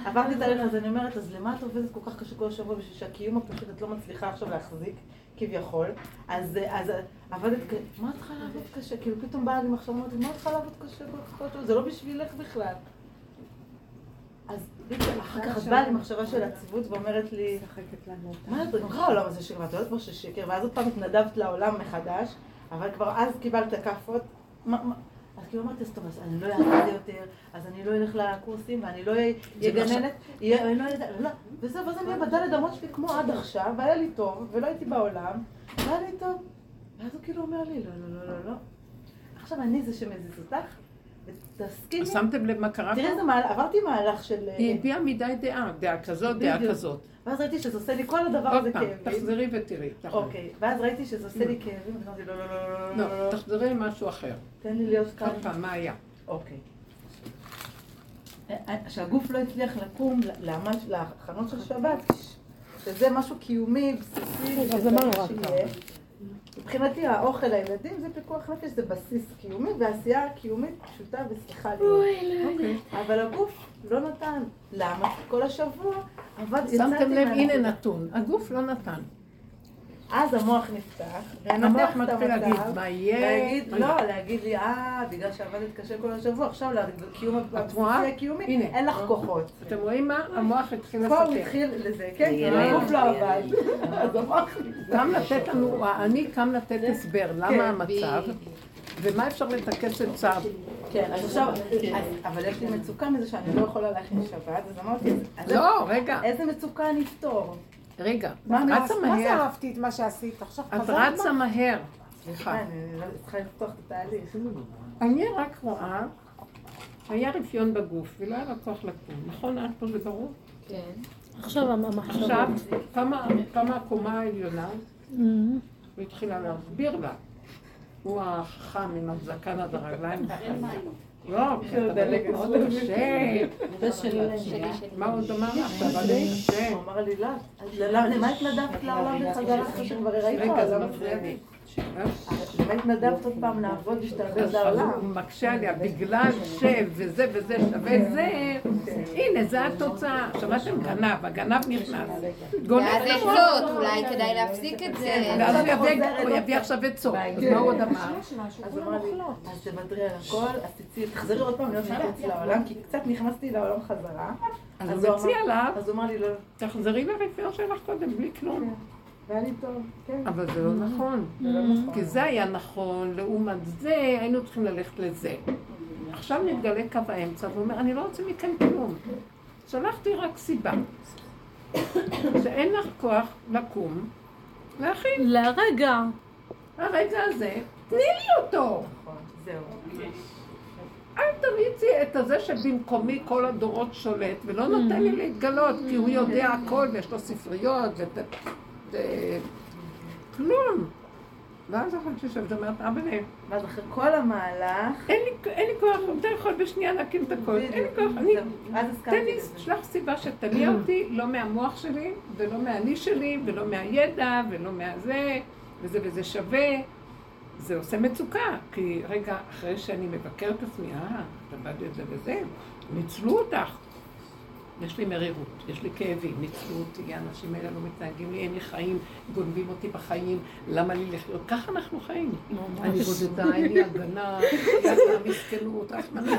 עברתי תהליך, אז אני אומרת, אז למה את עובדת כל כך קשה כל השבוע בשביל שהקיום הפשוט את לא מצליחה עכשיו להחזיק, כביכול, אז אז עבדת, מה את צריכה לעבוד קשה? כאילו פתאום באה לי מחשבה, אמרתי, מה את צריכה לעבוד קשה כל כך כל השבוע? זה לא בשבילך בכלל. אז בדיוק אחר כך באה לי מחשבה של עצבות ואומרת לי, מה את ככה העולם הזה שקר, ואת יודעת פה ששקר, ואז עוד פעם התנדבת לעולם מחדש, אבל כבר אז קיבלת כאפות, כאילו אמרתי, אז טוב, אז אני לא אעשה את זה יותר, אז אני לא אלך לקורסים, ואני לא אהיה גננת, יהיה- אני לא אהיה, לא, וזהו, ואז אני בדלת אמות שלי כמו עד עכשיו, והיה לי טוב, ולא הייתי בעולם, והיה לי טוב. ואז הוא כאילו אומר לי, לא, לא, לא, לא, לא. עכשיו אני זה שמזיז אותך, ותסכימי. שמתם לב מה קרה פה? איזה מהלך, עברתי מהלך של... היא הביעה מדי דעה, דעה כזאת, דעה. כזאת. ואז ראיתי שזה עושה לי כל הדבר עוד הזה פעם, כאבים. תחזרי ותראי. תחזרי. אוקיי, ואז ראיתי שזה עושה לי כאבים, ואמרתי, לא, לא, לא, לא, לא, לא, לא, תחזרי למשהו אחר. תן לי להיות כאן. עוד פעם, מה היה? אוקיי. שהגוף לא הצליח לקום להכנות של שבת, שזה משהו קיומי, בסיסי, שצריך שיהיה. מבחינתי האוכל לילדים זה פיקוח נפש, זה בסיס קיומי, ועשייה קיומית פשוטה וסליחה להיות. אוקיי. אבל הגוף לא נתן. למה? כל השבוע עבד, יצאתי שמתם לב. הנה נתון. הגוף לא נתן. אז המוח נפתח, המוח מתחיל להגיד, מה יהיה? להגיד, לא? להגיד לי, אה, בגלל שעבדת קשה כל השבוע, עכשיו לקיום הקיומי. אין לך כוחות. אתם רואים מה? המוח התחיל פה הוא לפתח. התחיל לזה, כן, הגוף לא. עבד. אז המוח קם לתת לנו, אני קם לתת הסבר, כן, למה המצב, ומה אפשר לטכס עצה. כן, אז עכשיו, אבל יש לי מצוקה מזה שאני לא יכולה להכין שבת, אז אמרתי, לא, רגע, איזה מצוקה אני אפתור? רגע. את רצה מה זה מהר. אהבתי את מה שעשית? עכשיו את חזרת רצה מה? מהר. סליחה. אני לא צריכה לפתוח את התהליך. אני רק רואה, היה רפיון בגוף, ולא היה לה כוח לקום. נכון, את פה זה ברור? עכשיו המחשבות. עכשיו, כמה כמה הקומה העליונה, הוא התחילה להסביר לה. הוא החכם עם הזקן עד הרגליים. לא, כי אתה דלק מאוד קשה. מה עוד אמר לך? אתה דלק קשה. הוא אמר לי, לא, למה התנדבת לעולם בחזרה אחרי שכבר ראית רגע, זה? מפריע לי. למה התנדבת עוד פעם לעבוד אז העולם? הוא מקשה עליה, בגלל ש... וזה וזה שווה זה, הנה, זה התוצאה. שמעתם? גנב, הגנב נכנס. גונב ואז את יש. זאת, אולי כדאי להפסיק את זה. ואז הוא יביא- עכשיו עצות. אז מה הוא עוד אמר? אז הוא אמר לי, אז תוותרי על הכל, אז תצאי, תחזרי עוד פעם להיות מחוץ לעולם, כי קצת נכנסתי לעולם חזרה. אז הוא אמר- לה, אז הוא אמר לי, לא, תחזרי לרפיון שלך קודם, בלי כלום. והיה לי טוב, כן. אבל זה לא נכון. זה לא נכון. כי זה היה נכון, לעומת זה היינו צריכים ללכת לזה. עכשיו מתגלה קו האמצע, והוא אומר, אני לא רוצה מכם כלום. שלחתי רק סיבה. שאין לך כוח לקום, להכין. לרגע. הרגע הזה, תני לי אותו. נכון, זהו. אל תריצי את הזה שבמקומי כל הדורות שולט, ולא נותן לי להתגלות, כי הוא יודע הכל, ויש לו ספריות, ות... ו... כלום. ואז אחת שיושבת ואומרת, אבל אין ואז אחרי כל המהלך... אין לי, אין לי כוח, אתה יכול בשנייה להקים את הכל, אין לי כוח, אני... תן לי. שלח סיבה שתניע אותי, לא מהמוח שלי, ולא מהאני שלי, ולא מהידע, ולא מהזה, וזה וזה שווה. זה עושה מצוקה, כי רגע, אחרי שאני מבקר את עצמי, אה, את עבדת זה וזה, ניצלו אותך. יש לי מרירות, יש לי כאבים, ניצלו אותי, האנשים האלה לא מתנהגים לי, אין לי חיים, גונבים אותי בחיים, למה לי לחיות? ככה אנחנו חיים. אני בודדה, אין לי הגנה, מסכנות, רחמנא.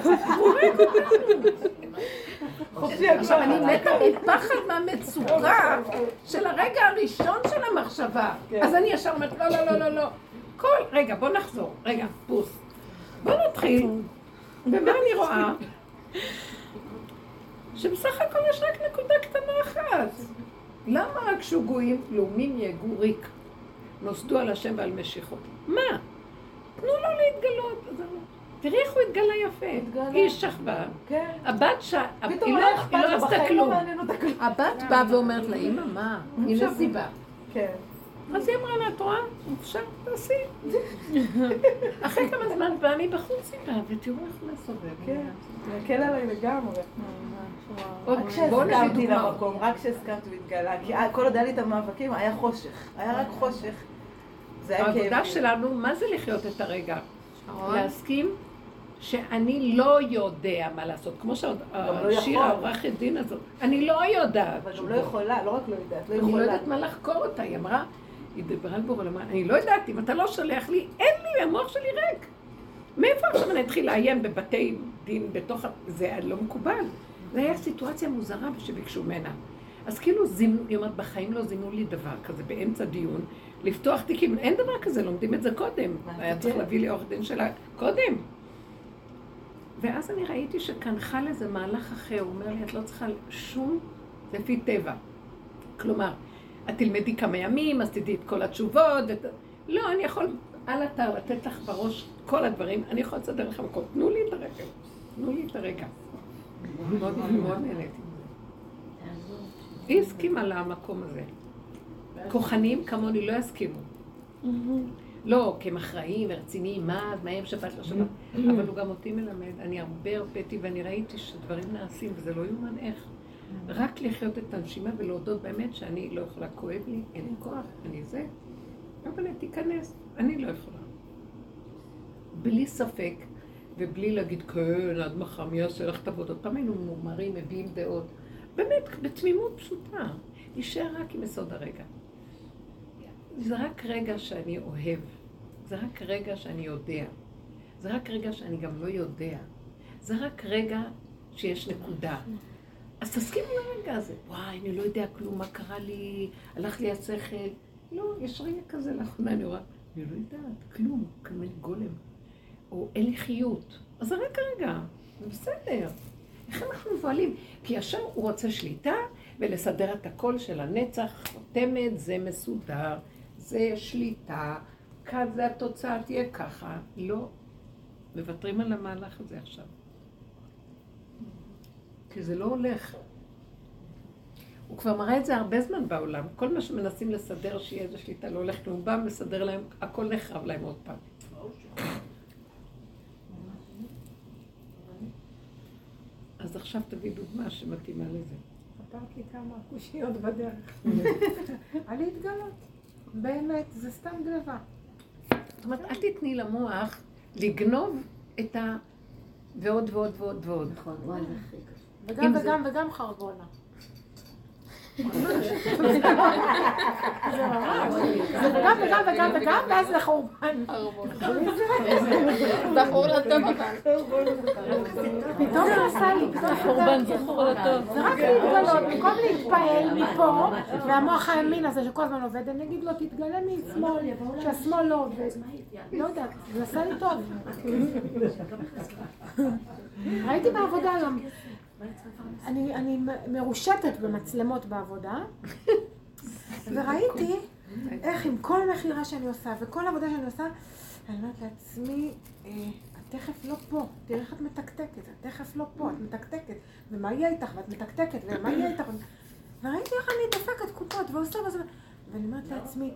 עכשיו, אני מתה מפחד מהמצוקה של הרגע הראשון של המחשבה. אז אני ישר אומרת, לא, לא, לא, לא, לא. כל, רגע, בוא נחזור. רגע, פוס. בוא נתחיל. ומה אני רואה? שבסך הכל יש רק נקודה קטנה אחת. למה רק שוגויים לאומים יהגו ריק? נוסדו על השם ועל משיכו. מה? תנו לו להתגלות. אני- תראי איך הוא התגלה יפה. היא שכבה. כן. הבת ש... היא לא אכפת לא עשתה בחיים לא כלום. הבת באה ואומרת לה, אמא, מה? הנה סיבה. כן. אז היא אמרה לה, את רואה? אפשר, תעשי. אחרי כמה זמן באה מבחוץ איתה, ותראו איך מסובב. כן. להקל עליי לגמרי. רק בואו נביא כשהסכמתי דוגמאות. למקום, רק כשהסכמתי הוא התגלה. כי כל עוד היה לי את המאבקים היה חושך. היה רק חושך. זה היה כאב. העבודה שלנו, מה זה לחיות את הרגע? להסכים שאני לא יודע מה לעשות. כמו לא שהשיר יכול. העורכת דין הזאת, אני לא יודעת. אבל גם לא יכולה, לא רק לא יודעת, לא אני לא יכולה. יודעת מה לחקור אותה. היא אמרה, היא דיברה על בורא אמרה, אני לא יודעת, אם אתה לא שולח לי, אין לי, המוח שלי ריק. מאיפה עכשיו אני אתחיל לעיין בבתי דין בתוך... זה לא מקובל. זו הייתה סיטואציה מוזרה שביקשו ממנה. אז כאילו זימנו, היא אומרת, בחיים לא זימנו לי דבר כזה באמצע דיון, לפתוח תיקים, אין דבר כזה, לומדים את זה קודם. היה כן. צריך להביא לי עורך דין שלה קודם. ואז אני ראיתי שכאן חל איזה מהלך אחר, הוא אומר לי, את לא צריכה שום, זה לפי טבע. כלומר, את תלמדי כמה ימים, אז תדעי את כל התשובות. ואת... לא, אני יכול על אתר לתת לך בראש כל הדברים, אני יכול לסדר לכם הכל. תנו לי את הרגע, תנו לי את הרגע. מאוד מאוד נהניתי. היא הסכימה למקום הזה. כוחניים כמוני לא יסכימו. לא, כי הם אחראים ורציניים, מה, מה הם שבת לא שבת. אבל הוא גם אותי מלמד. אני הרבה הרפאתי ואני ראיתי שדברים נעשים, וזה לא יאומן איך. רק לחיות את הנשימה ולהודות באמת שאני לא יכולה, כואב לי, אין לי כוח, אני זה. אבל תיכנס, אני לא יכולה. בלי ספק, ובלי להגיד, כן, עד מחר מי יעשה לך את עבודות. פעם היינו מומרים, מביעים דעות. באמת, בתמימות פשוטה. נשאר רק עם יסוד הרגע. זה רק רגע שאני אוהב. זה רק רגע שאני יודע. זה רק רגע שאני גם לא יודע. זה רק רגע שיש נקודה. אז תסכימו לרגע הזה. וואי, אני לא יודע כלום, מה קרה לי, הלך לי השכל. לא, יש רגע כזה לאחרונה, אני רואה, אני לא יודעת, כלום, כמו גולם. או אין לי חיות. אז זה רק רגע, זה בסדר. איך אנחנו מבוהלים? כי ישר הוא רוצה שליטה ולסדר את הקול של הנצח, חותמת, זה מסודר, זה שליטה, כאן זה התוצאה תהיה ככה. לא, מוותרים על המהלך הזה עכשיו. כי זה לא הולך. הוא כבר מראה את זה הרבה זמן בעולם. כל מה שמנסים לסדר שיהיה איזו שליטה לא הולך כלום. בא, מסדר להם, הכל נחרב להם עוד פעם. אז עכשיו תביא דוגמה שמתאימה לזה. פתרת לי כמה קושיות בדרך. על להתגלות. באמת, זה סתם גניבה. זאת אומרת, אל תתני למוח לגנוב את ה... ועוד ועוד ועוד ועוד. נכון, וואי, זה הכי קשה. וגם וגם וגם חרבונה. זה. זה וגם וגם וגם ואז זה חורבן. זכור לטוב. פתאום זה עשה לי קצת חורבן זכור לטוב. זה רק להתגלות, במקום להתפעל מפה, והמוח הימין הזה שכל הזמן עובד, אני אגיד לו, תתגלה משמאל, שהשמאל לא עובד. לא יודעת, זה עשה לי טוב. ראיתי בעבודה היום, אני, אני מרושתת במצלמות בעבודה, וראיתי איך עם כל מכירה שאני עושה וכל עבודה שאני עושה, אני אומרת לעצמי, אה, את תכף לא פה, תראי איך את מתקתקת, את תכף לא פה, את מתקתקת, ומה יהיה איתך, ואת מתקתקת, ומה יהיה איתך, וראיתי איך אני דופקת קופות ועושה וזה, ואני אומרת לעצמי,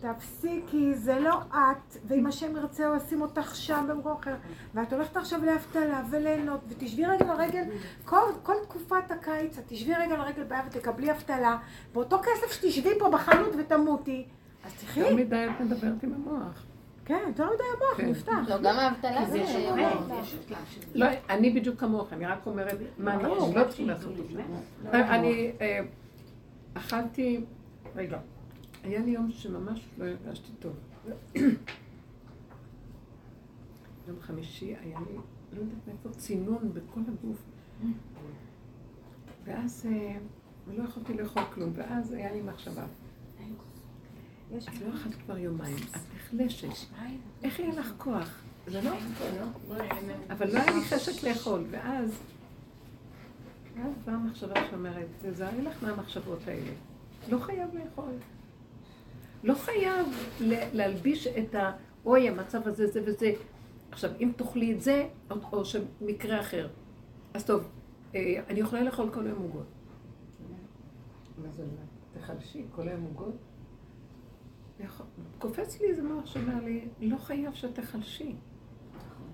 תפסיקי, זה לא את, ואם השם ירצה הוא ישים אותך שם במקום אחר, ואת הולכת עכשיו לאבטלה וליהנות, ותשבי רגל על רגל, כל, כל תקופת הקיץ, את תשבי רגל על רגל בעיה ותקבלי אבטלה, באותו כסף שתשבי פה בחנות ותמותי, אז תחי, יותר מדי את מדברת עם המוח. כן, יותר מדי המוח כן. נפתח. לא, גם האבטלה זה... לא, אני בדיוק כמוך, אני רק אומרת מה אנחנו לא צריכים לעשות אותו. אני אה, אכלתי, רגע, היה לי יום שממש לא הרגשתי טוב. יום חמישי היה לי, לא יודעת מאיפה, צינון בכל הגוף. ואז, ולא יכולתי לאכול כלום, ואז היה לי מחשבה. את לא אכלת כבר יומיים, את נחלשת. איך יהיה לך כוח? זה לא... אבל לא היה לי חשק לאכול, ואז... ואז באה המחשבה שאומרת, תזהרי לך מהמחשבות האלה. לא חייב לאכול. לא חייב להלביש את ה... אוי, המצב הזה, זה וזה. עכשיו, אם תאכלי את זה, או, או שמקרה אחר. אז טוב, אה, אני יכולה לאכול כל היום עוגות. מה זה? תחלשי, כל היום עוגות? קופץ לי איזה מוח שאומר לי, לא חייב שתחלשי.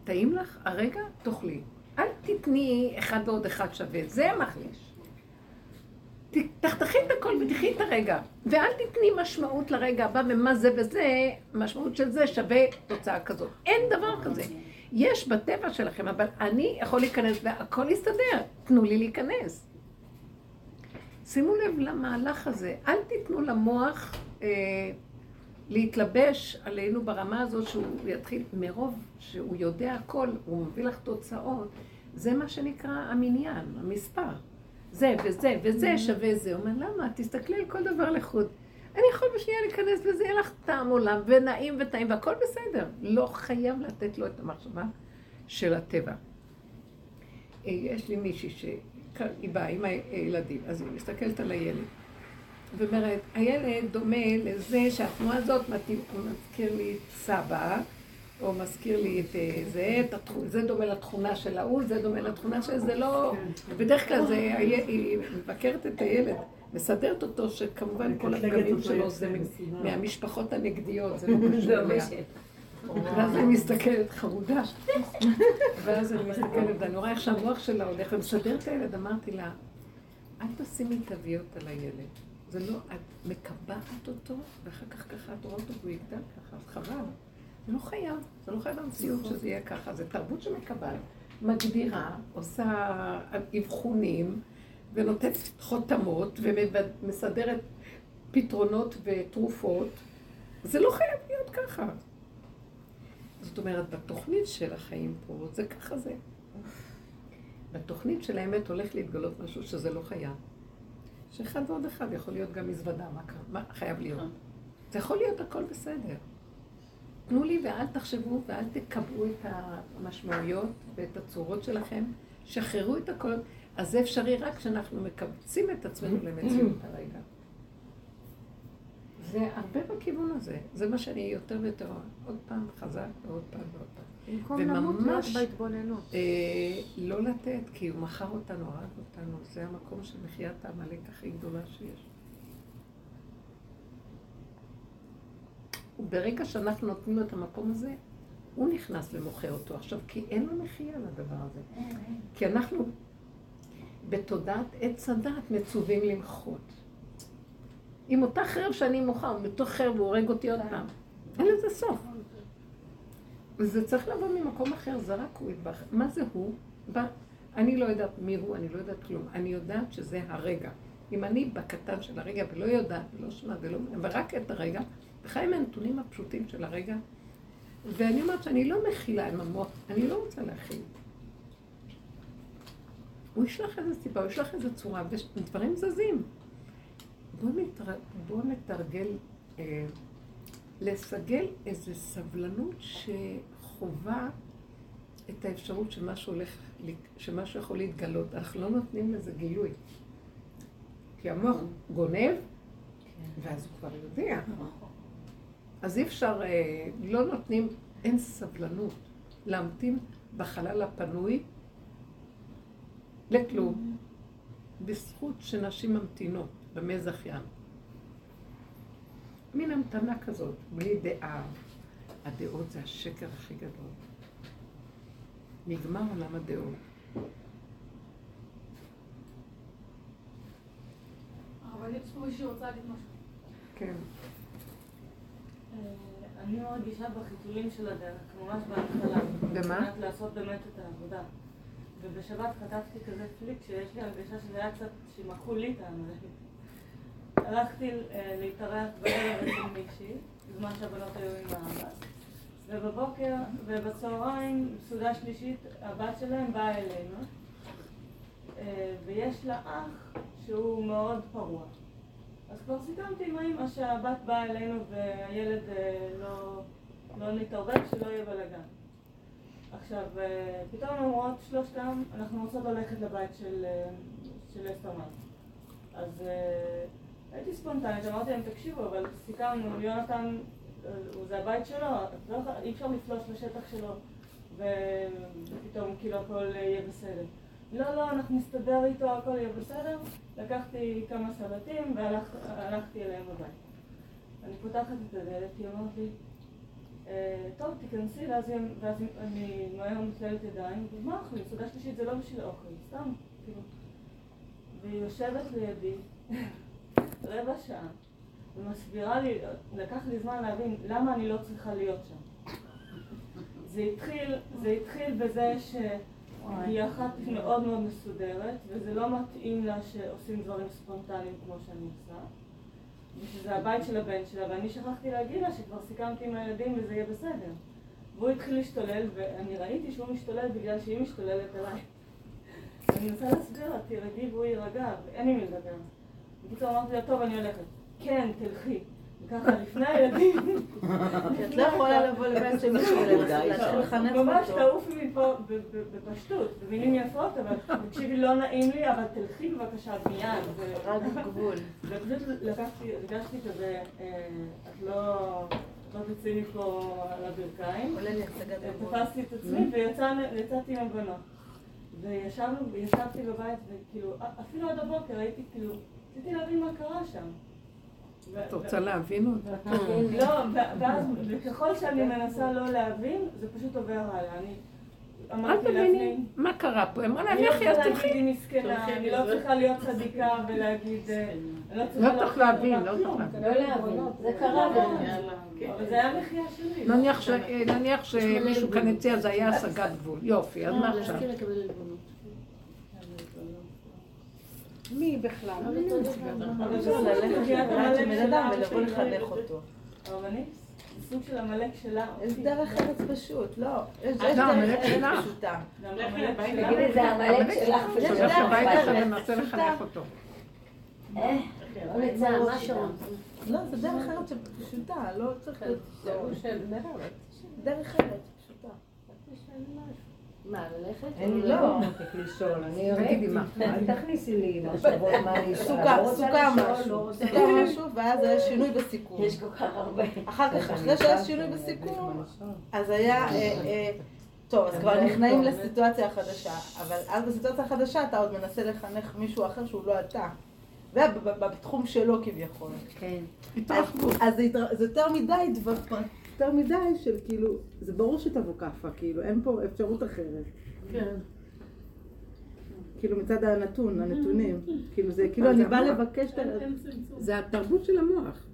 טעים לך? הרגע תאכלי. אל תתני אחד ועוד אחד שווה, זה מחליש. תחתכי את הכל ותחי את הרגע. ואל תתני משמעות לרגע הבא, ומה זה וזה, משמעות של זה שווה תוצאה כזאת. אין דבר כזה. יש בטבע שלכם, אבל אני יכול להיכנס והכל יסתדר. תנו לי להיכנס. שימו לב למהלך הזה. אל תיתנו למוח אה, להתלבש עלינו ברמה הזאת שהוא יתחיל, מרוב שהוא יודע הכל, הוא מביא לך תוצאות, זה מה שנקרא המניין, המספר. זה וזה וזה שווה זה. הוא אומר, למה? תסתכלי על כל דבר לחוד. אני יכול בשנייה להיכנס וזה יהיה לך טעם עולם, ונעים וטעים, והכל בסדר. לא חייב לתת לו את המחשבה של הטבע. אה, יש לי מישהי שהיא באה עם הילדים, אז היא מסתכלת על הילד. ואומרת, הילד דומה לזה שהתנועה הזאת מתאים- מזכיר לי סבא, או מזכיר לי את אה, זה, את התכונה, זה דומה לתכונה של ההוא, זה דומה לתכונה של זה, לא... בדרך כלל זה, היא מבקרת את הילד, מסדרת אותו, שכמובן כל הפגמים שלו זה מהמשפחות הנגדיות, זה לא קשור אליה. ואז אני מסתכלת, חמודה. ואז אני מסתכלת, ואני רואה איך שהמוח שלה הולך, ומסדרת את הילד, אמרתי לה, אל תשימי תוויות על הילד. זה לא, את מקבעת אותו, ואחר כך ככה את רואה אותו והוא יגדל ככה, אז חבל. זה לא חייב, זה לא חייב המציאות שזה יהיה ככה, זה תרבות שמקבעת, מגדירה, עושה אבחונים, ונותנת חותמות, ומסדרת פתרונות ותרופות. זה לא חייב להיות ככה. זאת אומרת, בתוכנית של החיים פה, זה ככה זה. בתוכנית של האמת הולך להתגלות משהו שזה לא חייב. שאחד ועוד אחד יכול להיות גם מזוודה, מה? מה חייב להיות? זה יכול להיות הכל בסדר. תנו לי ואל תחשבו ואל תקבעו את המשמעויות ואת הצורות שלכם, שחררו את הכל. אז זה אפשרי רק כשאנחנו מקבצים את עצמנו למציאות הרגע. זה הרבה בכיוון הזה. זה מה שאני יותר ויותר עוד פעם חזק ועוד פעם ועוד פעם. במקום למות בהתבוננות. אה, לא לתת, כי הוא מכר אותנו, הרג אותנו, זה המקום של מחיית העמלק הכי גדולה שיש. וברגע שאנחנו נותנים לו את המקום הזה, הוא נכנס ומוכר אותו עכשיו, כי אין לו מחייה לדבר הזה. כי אנחנו בתודעת עץ הדעת מצווים למחות. עם אותה חרב שאני מוחה, הוא מתוך חרב הוא הורג אותי עוד פעם. אין לזה סוף. וזה צריך לבוא ממקום אחר, זה רק הוא ידבח. מה זה הוא? בא, אני לא יודעת מי הוא, אני לא יודעת כלום. אני יודעת שזה הרגע. אם אני בקטן של הרגע ולא יודעת, ולא שומעת ולא ורק את הרגע, וחי עם הנתונים הפשוטים של הרגע, ואני אומרת שאני לא מכילה עם המוח, אני לא רוצה להכיל. הוא ישלח איזה סיבה, הוא ישלח איזה צורה, ודברים זזים. בואו נתר... בוא נתרגל, אה, לסגל איזו סבלנות שחווה את האפשרות שמשהו הולך, שמשהו יכול להתגלות. אנחנו לא נותנים לזה גילוי. כי המוח גונב, ואז הוא כבר יודע. אז אי אפשר, אה, לא נותנים, אין סבלנות להמתין בחלל הפנוי לכלום, בזכות שנשים ממתינות במי זכיין. מין המתנה כזאת, בלי דעה. הדעות זה השקר הכי גדול. נגמר עולם הדעות. אבל יש פה מישהי שרוצה להגיד משהו. כן. אה, אני מרגישה בחיתולים של הדרך, ממש בהתחלה. במה? על לעשות באמת את העבודה. ובשבת כתבתי כזה פליק שיש לי הרגשה שזה היה קצת, שמחו לי את העמלק. הלכתי אה, להתארח בערב אצל מישהי, בזמן שהבנות היו עם האבא. ובבוקר ובצהריים, סעודה שלישית, הבת שלהם באה אלינו. אה, ויש לה אח שהוא מאוד פרוע. אז כבר סיכמתי עם האמא שהבת באה אלינו והילד אה, לא, לא נתערבב, שלא יהיה בלאגן. עכשיו, אה, פתאום הן אומרות שלושתם, אנחנו רוצות ללכת לבית של, אה, של אסתרמן. אז הייתי ספונטנית, אמרתי להם, תקשיבו, אבל סיכמנו, יונתן, זה הבית שלו, לא אי אפשר לפלוש לשטח שלו, ופתאום כאילו הכל יהיה בסדר. לא, לא, אנחנו נסתדר איתו, הכל יהיה בסדר. לקחתי כמה סלטים והלכתי אליהם הבית. אני פותחת את הדלת, היא אומרת לי, "אה, טוב, תיכנסי, ואז אני מהר מתללת ידיים, ומה אוכלים? סעודה שלישית זה לא בשביל אוכל, סתם, כאילו. והיא יושבת לידי רבע שעה, ומסבירה לי, לקח לי זמן להבין למה אני לא צריכה להיות שם. זה התחיל, זה התחיל בזה שהיא אחת מאוד מאוד מסודרת, וזה לא מתאים לה שעושים דברים ספונטניים כמו שאני עושה. ושזה הבית של הבן שלה, ואני שכחתי להגיד לה שכבר סיכמתי עם הילדים וזה יהיה בסדר. והוא התחיל להשתולל, ואני ראיתי שהוא משתולל בגלל שהיא משתוללת עליי. אני מנסה להסביר לה, תירגעי והוא יירגע, ואין עם מי לדבר. בקיצור אמרתי לה, טוב, אני הולכת. כן, תלכי. וככה לפני הילדים. את לא יכולה לבוא לבן של מישהו ולהתחיל לחנך ממש אותו. תעופי מפה בפשטות, במילים יפות, אבל תקשיבי, לא נעים לי, אבל תלכי בבקשה מיד. רק גבול. ופשוט לקחתי, הרגשתי כזה, אה, את לא לא תצאי מפה על הברכיים. גבול. תפסתי את עצמי ויצאתי עם הבנות. וישבתי בבית, וכאילו, אפילו עד הבוקר הייתי כאילו, רציתי להבין מה קרה שם. את רוצה להבין אותה? לא, ואז, וככל שאני מנסה לא להבין, זה פשוט עובר הלאה. אני אל אמרתי תביני לעצמי, מה קרה פה. אמרה לה, אני לא לכי, אז תלכי. היא מסכנה, אני לא צריכה להיות צדיקה ולהגיד, אה, אני לא. לא צריך להבין, לא צריך להבין. לא להבין, זה קרה. אבל זה היה מחיה שלי. נניח שמישהו כאן הציע, זה היה השגת גבול. יופי, אז מה עכשיו? מי בכלל? אבל זה ללכת העמלק של בן אדם ולבוא לחנך אותו. סוג של עמלק שלה. יש דרך ארץ פשוט, לא. יש יש לא, דרך המלך ארץ שלך. פשוטה. עמלק. תגידי, זה העמלק שלך יש ושלך. תלך דרך ארץ פשוטה. לחנך אותו. לא לצער, מה שרון? לא, זה דרך ארץ פשוטה, לא צריך נהרת. דרך ארץ פשוטה. מה, ללכת? אני לא. מה. אל תכניסי לי מחשבות מה אני סוכם, סוכם משהו, סוכם משהו, ואז היה שינוי בסיכום. יש כל כך הרבה. אחר כך, אחרי שהיה שינוי בסיכום, אז היה, אה, אה, טוב, אז כבר נכנעים לסיטואציה החדשה, אבל אז בסיטואציה החדשה אתה עוד מנסה לחנך מישהו אחר שהוא לא אתה. ובתחום שלו כביכול. כן. התרחבות. אז זה יותר- זה יותר מדי דבר, יותר מדי של כאילו, זה ברור שתבוא כאפה, כאילו, אין פה אפשרות אחרת. כן. כאילו מצד הנתון, הנתונים. כאילו זה, כאילו אני באה לבקש את ה... זה התרבות של המוח.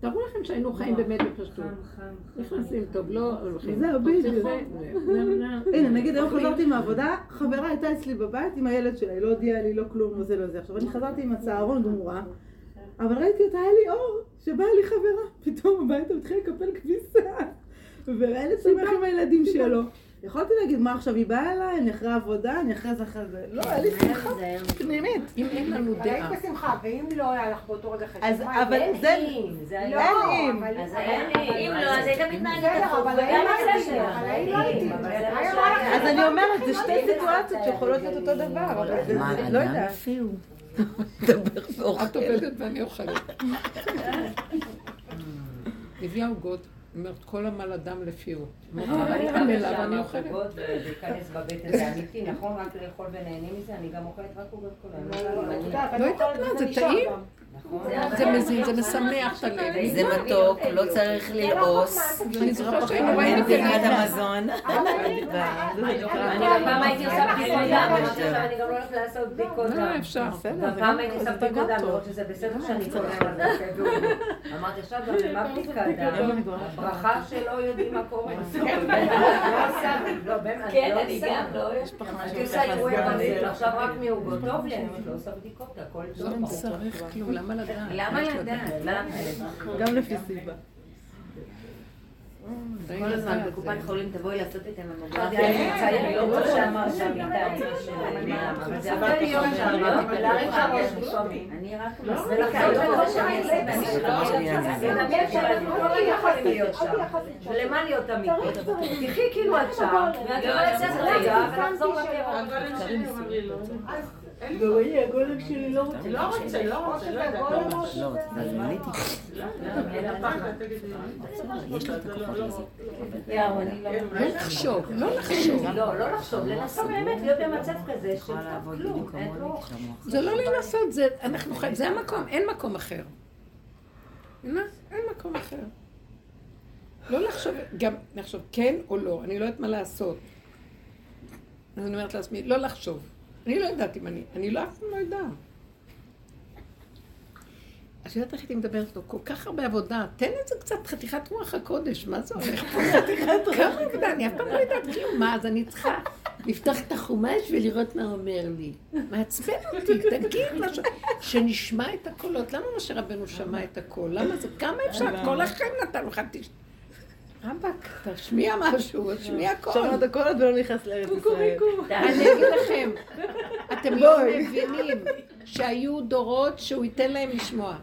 תארו לכם שהיינו חיים באמת בפשטות. נכנסים טוב, לא הולכים. זהו, בדיוק. זה- זה- הנה, נגיד היום חזרתי מהעבודה, חברה הייתה אצלי בבית עם הילד שלה, היא לא הודיעה לי, לא כלום, וזה לא זה. עכשיו אני חזרתי עם הצהרון גמורה, אבל ראיתי אותה, היה לי אור, שבאה לי חברה, פתאום הביתה התחילה לקפל כביסה, והילד שמח עם הילדים שלו. יכולתי להגיד, מה עכשיו, היא באה אליי, אני אחרי עבודה, אני אחרי זה אחרי זה. לא, היה לי שמחה. פנימית. אם אין לנו אבל היית דעה, בשמחה, ואם לא היה לך באותו רגע חשבון, אז, אבל זה... לא. אין אם. אבל- אז לי. אם לא, אז היית מתנהגת בסדר, הפוך, אבל אני לא לא. אז אני אומרת, זה שתי סיטואציות שיכולות להיות אותו דבר, אבל זה, מה, זה- לא. את עובדת ואני אוכלת. הביאה עוגות, אומרת, כל עמל אדם לפי הוא. אמרתי לה, אני אוכלת. זה ייכנס בבטן, זה אמיתי, נכון? רק לאכול ונהנים מזה, אני גם אוכלת רק עוגות כל היום. יודעת, לא אני יודעת אוכלת מה, זה טעים. גם. נכון? זה מזין, זה משמח את הלב. זה מתוק, לא צריך ללעוס. אני זוכרת באים אין בטלוויזיה. המזון. אני פעם הייתי עושה בדיקות דם, אני גם לא הולכת לעשות בדיקות לא, דם. אפשר. גם פעם הייתי עושה בדיקות דם, לראות שזה בסדר שאני קונה על זה. אמרתי עכשיו גם למה בדיקת דם? ברכה שלא יודעים מה קורה. לא עושה, לא באמת, אני לא עושה. הייתי עושה בזל, עכשיו רק מעוגות. טוב לי, אני לא עושה בדיקות, הכל לא טוב. צריך כלום, למה לדעת? למה לדעת? גם לפי סיבה. כל הזמן בקופת חולים תבואי לעשות את הממוגרפיה. אני רוצה, אני לא רוצה שאמר שהמיטה של אמא, אבל זה עבר לי יום שם. אני רק לא לא. ולמה להיות אמיתית? תחי כאילו את שם, ואת יכולה לצאת רגע ולחזור לקרע. הגולם שלי לא רוצה. לא רוצה, לא רוצה, לא יודעת. לא, אז מילאתי. יש לו את לא, הכוחות אני לא... לא לחשוב, לא לחשוב. לא, לא לחשוב, לנסות באמת להיות במצב כזה. זה לא לנסות, זה אנחנו חיים, זה המקום, אין מקום אחר. אין מקום אחר. לא לחשוב, גם לחשוב כן או לא, אני לא יודעת מה לעשות. אז אני אומרת לעצמי, לא לחשוב. אני לא יודעת אם אני, אני לא אף פעם לא יודעת. את יודעת איך הייתי מדברת איתו? כל כך הרבה עבודה, תן לזה קצת חתיכת רוח הקודש, מה זה הולך פה? כמה עבודה, אני אף פעם לא יודעת כלום, מה, אז אני צריכה לפתוח את החומש ולראות מה אומר לי. מעצבן אותי, תגיד משהו, שנשמע את הקולות. למה משה רבנו שמע את הקול? למה זה, כמה אפשר? כל החיים נתנו לך, רבאק, תשמיע משהו, תשמיע קול. שמעת הכל עוד ולא נכנס לארץ ישראל. אני אגיד לכם, אתם לא מבינים שהיו דורות שהוא ייתן להם לשמוע.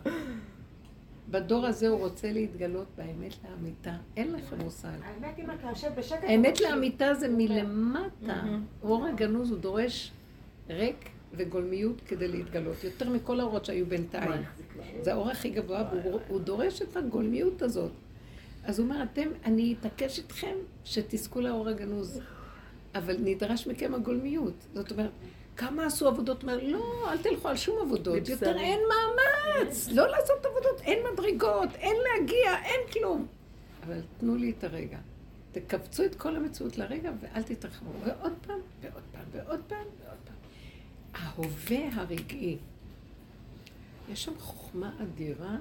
בדור הזה הוא רוצה להתגלות באמת לאמיתה. אין לכם מושג. האמת אם אתה יושב בשקט... האמת לאמיתה זה מלמטה. אור הגנוז הוא דורש ריק וגולמיות כדי להתגלות. יותר מכל האורות שהיו בינתיים. זה האור הכי גבוה, והוא הוא דורש את הגולמיות הזאת. אז הוא אומר, אתם, אני אתעקש איתכם שתזכו לאור הגנוז. אבל נדרש מכם הגולמיות. זאת אומרת, כמה עשו עבודות? לא, אל תלכו על שום עבודות. יותר אין מאמץ. לא לעשות עבודות, אין מדרגות, אין להגיע, אין כלום. אבל תנו לי את הרגע. תכווצו את כל המציאות לרגע ואל תתרחבו. ועוד פעם, ועוד פעם, ועוד פעם, ועוד פעם. ההווה הרגעי. יש שם חוכמה אדירה,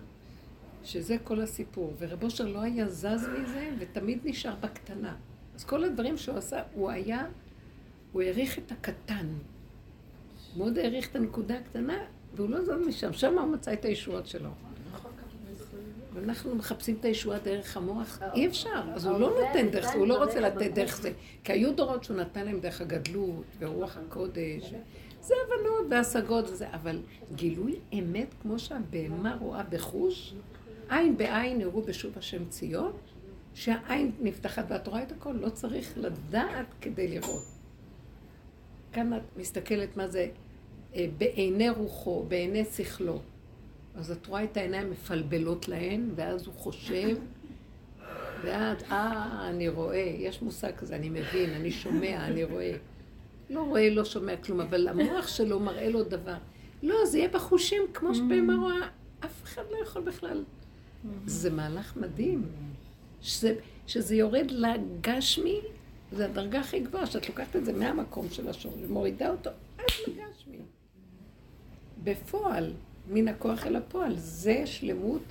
שזה כל הסיפור. ורב אושר לא היה זז מזה, ותמיד נשאר בקטנה. אז כל הדברים שהוא עשה, הוא היה, הוא העריך את הקטן. מאוד העריך את הנקודה הקטנה, והוא לא זז משם. שם הוא מצא את הישועות שלו. ואנחנו מחפשים את הישועה דרך המוח, אי אפשר. אז הוא לא נותן דרך זה, הוא לא רוצה לתת דרך זה. כי היו דורות שהוא נתן להם דרך הגדלות, ורוח הקודש. זה הבנות והשגות וזה, אבל גילוי אמת, כמו שהבהמה רואה בחוש, עין בעין יראו בשוב השם ציון, שהעין נפתחת ואת רואה את הכל, לא צריך לדעת כדי לראות. כאן את מסתכלת מה זה אה, בעיני רוחו, בעיני שכלו. אז את רואה את העיניים מפלבלות להן, ואז הוא חושב, ואז, אה, אני רואה, יש מושג כזה, אני מבין, אני שומע, אני רואה. לא רואה, לא שומע כלום, אבל המוח שלו מראה לו דבר. לא, זה יהיה בחושים כמו שבהמה רואה, אף אחד לא יכול בכלל. זה מהלך מדהים. שזה, שזה יורד לגשמי, זה הדרגה הכי גבוהה, שאת לוקחת את זה מהמקום של השור, ומורידה אותו עד לגשמי. בפועל, מן הכוח אל הפועל, זה שלמות,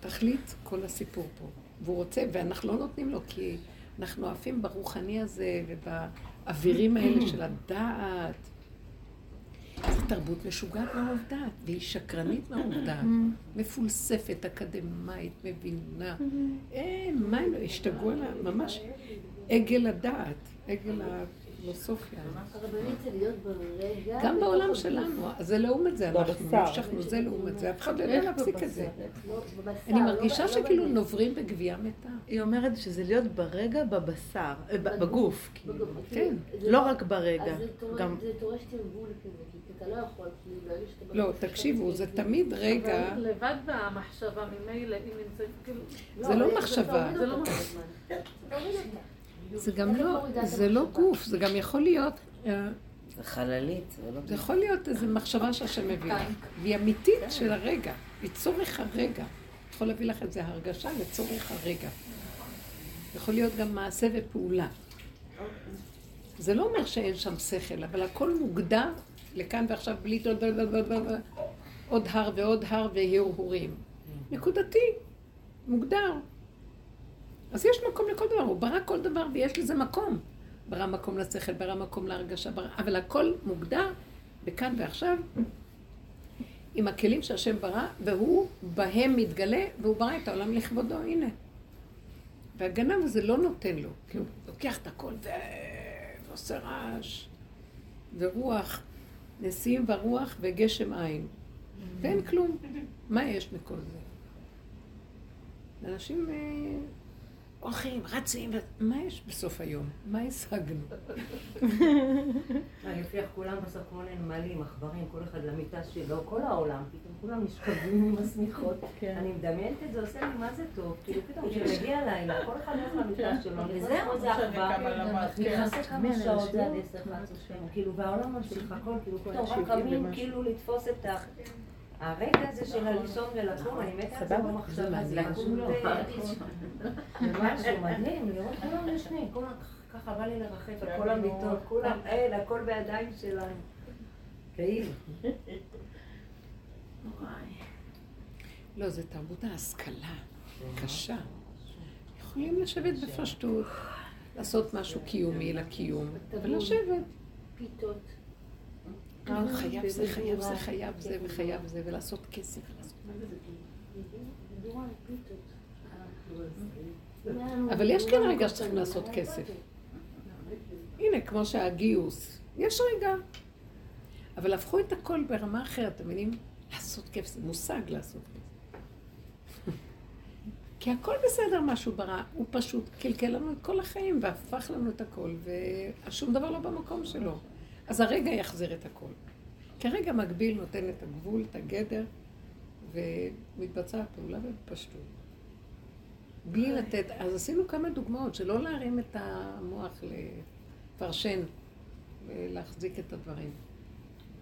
תכלית כל הסיפור פה. והוא רוצה, ואנחנו לא נותנים לו, כי אנחנו עפים ברוחני הזה ובאווירים האלה של הדעת. זו תרבות משוגעת מרוב דעת, והיא שקרנית מרוב דעת. מפולספת, אקדמאית, מבינה. אה, מה הם לא השתגעו עליה? ממש עגל הדעת, עגל הפילוסופיה. גם בעולם שלנו, זה לעומת זה, אנחנו בבשר. נמשכנו זה לעומת זה, אף אחד לא יודע להפסיק את זה. לא, אני לא- מרגישה לא שכאילו. נוברים בגבייה מתה. היא אומרת שזה להיות ברגע בבשר, אה, בגוף, כאילו. כן. לא רק ברגע, אז זה דורש- תרגול כזה, אתה לא יכול, כאילו, ברגע שאתה... לא, תקשיבו, זה. תמיד רגע, אבל לבד מהמחשבה ממילא, אם נמצאת, כאילו... זה לא מחשבה. אתה זה לא מחשבה. זה גם לא, זה לא? גוף, זה גם יכול להיות אה, זה חללית, זה לא... זה יכול להיות איזו מחשבה שהשם מביא לך, והיא אמיתית של הרגע, היא צורך הרגע. יכול להביא לך איזו הרגשה לצורך הרגע. יכול להיות גם מעשה ופעולה. זה לא אומר שאין שם שכל, אבל הכל מוגדר לכאן ועכשיו בלי עוד הר ועוד הר והרהורים. נקודתי, מוגדר. אז יש מקום לכל דבר, הוא ברא כל דבר ויש לזה מקום. ברא מקום לשכל, ברא מקום להרגשה, ברא... אבל הכל מוגדר בכאן ועכשיו, עם הכלים שהשם ברא, והוא בהם מתגלה, והוא ברא את העולם לכבודו, הנה. והגנב הזה לא נותן לו, כי הוא לוקח את הכל ועושה רעש, ורוח, נשיאים ורוח וגשם אין. ואין כלום. מה יש מכל זה? אנשים אה, הולכים, רצים, מה יש בסוף היום? מה השגנו? לפי כולם בסוף כמו נמלים, עכברים, כל אחד למיטה שלו, כל העולם, פתאום כולם נשכבים עם השמיכות. כן. אני מדמיינת את זה, עושה לי מה זה טוב, כאילו פתאום כשמגיע הלילה, כל אחד הולך למיטה שלו, כן. וזהו, זה עכבר, נכנסה כמה שעות זה עד עשר, כאילו, והעולם ממשיך הכל, כאילו, פתאום רק קמים, כאילו לתפוס את ה... הרגע הזה של הלישון ולקום, אני מתה על זה במחשבה, זה לקום משהו מדהים, לראות כולם ישנים, ככה בא לי לרחף על כל המיטות, כולם, אין, הכל בידיים שלנו. כאילו. לא, זה תרבות ההשכלה, קשה. יכולים לשבת בפשטות, לעשות משהו קיומי לקיום, ולשבת. פיתות. חייב זה, חייב זה, חייב זה וחייב זה, ולעשות כסף. אבל יש כן רגע שצריכים לעשות כסף. הנה, כמו שהגיוס, יש רגע. אבל הפכו את הכל ברמה אחרת, אתם מבינים? לעשות כסף, זה מושג לעשות כסף. כי הכל בסדר מה שהוא ברא, הוא פשוט קלקל לנו את כל החיים והפך לנו את הכל, ושום דבר לא במקום שלו. אז הרגע יחזיר את הכל. כרגע מקביל נותן את הגבול, את הגדר, ומתבצעת פעולה בפשטות. בלי לתת, אז עשינו כמה דוגמאות, שלא להרים את המוח לפרשן ולהחזיק את הדברים.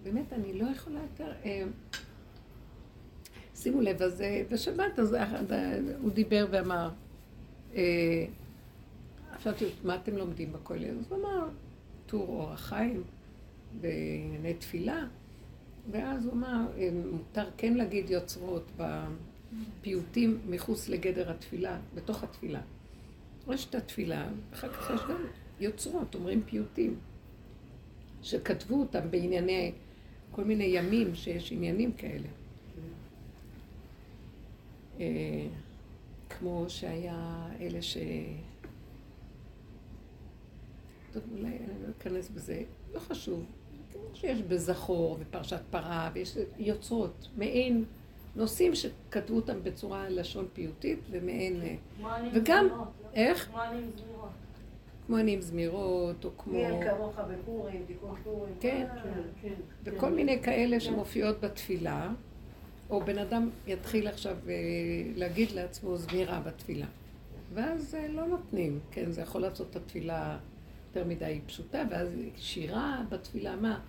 באמת, אני לא יכולה יותר... אה, שימו לב, אז אה, בשבת, אז הוא דיבר ואמר, שאלתי, מה אתם לומדים בכולל? אז הוא אמר, טור אור החיים. בענייני תפילה, ואז הוא אמר, מותר כן להגיד יוצרות בפיוטים מחוץ לגדר התפילה, בתוך התפילה. יש את התפילה, אחר כך יש גם יוצרות, אומרים פיוטים, שכתבו אותם בענייני, כל מיני ימים שיש עניינים כאלה. אה, כמו שהיה אלה ש... טוב, אולי אני לא אכנס בזה, לא חשוב. כמו שיש בזכור ופרשת פרה, ויש יוצרות, מעין נושאים שכתבו אותם בצורה לשון פיוטית ומעין... וגם, איך? כמו אני עם זמירות. כמו זמירות, או כמו... מי אין כמוך בפורים, תיקון פורים. כן, וכל מיני כאלה שמופיעות בתפילה, או בן אדם יתחיל עכשיו אה, להגיד לעצמו זמירה בתפילה. ואז אה, לא נותנים, כן, זה יכול לעשות את התפילה יותר מדי פשוטה, ואז שירה בתפילה, מה?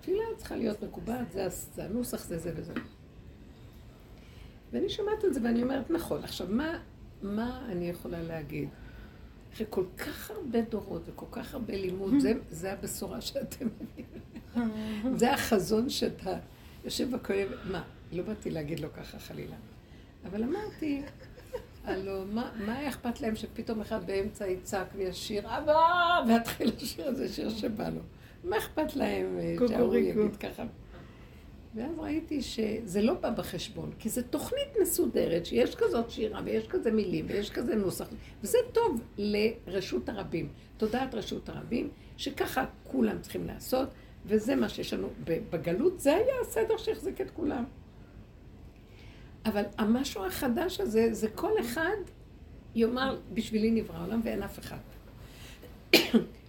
תפילה צריכה להיות מקובעת, זה, זה הנוסח, זה זה וזה. ואני שומעת את זה ואני אומרת, נכון. עכשיו, מה, מה אני יכולה להגיד? אחרי כל כך הרבה דורות וכל כך הרבה לימוד, זה, זה הבשורה שאתם מבינים. זה החזון שאתה יושב בכהן, מה, לא באתי להגיד לו ככה חלילה. אבל אמרתי, הלו, מה, מה אכפת להם שפתאום אחד באמצע יצעק וישיר, אבא, ויתחיל לשיר איזה שיר שבא לו. מה אכפת להם אה, שההוא יגיד ככה? ואז ראיתי שזה לא בא בחשבון, כי זו תוכנית מסודרת, שיש כזאת שירה, ויש כזה מילים, ויש כזה נוסח, וזה טוב לרשות הרבים, תודעת רשות הרבים, שככה כולם צריכים לעשות, וזה מה שיש לנו בגלות, זה היה הסדר שהחזיק את כולם. אבל המשהו החדש הזה, זה כל אחד יאמר, בשבילי נברא העולם ואין אף אחד.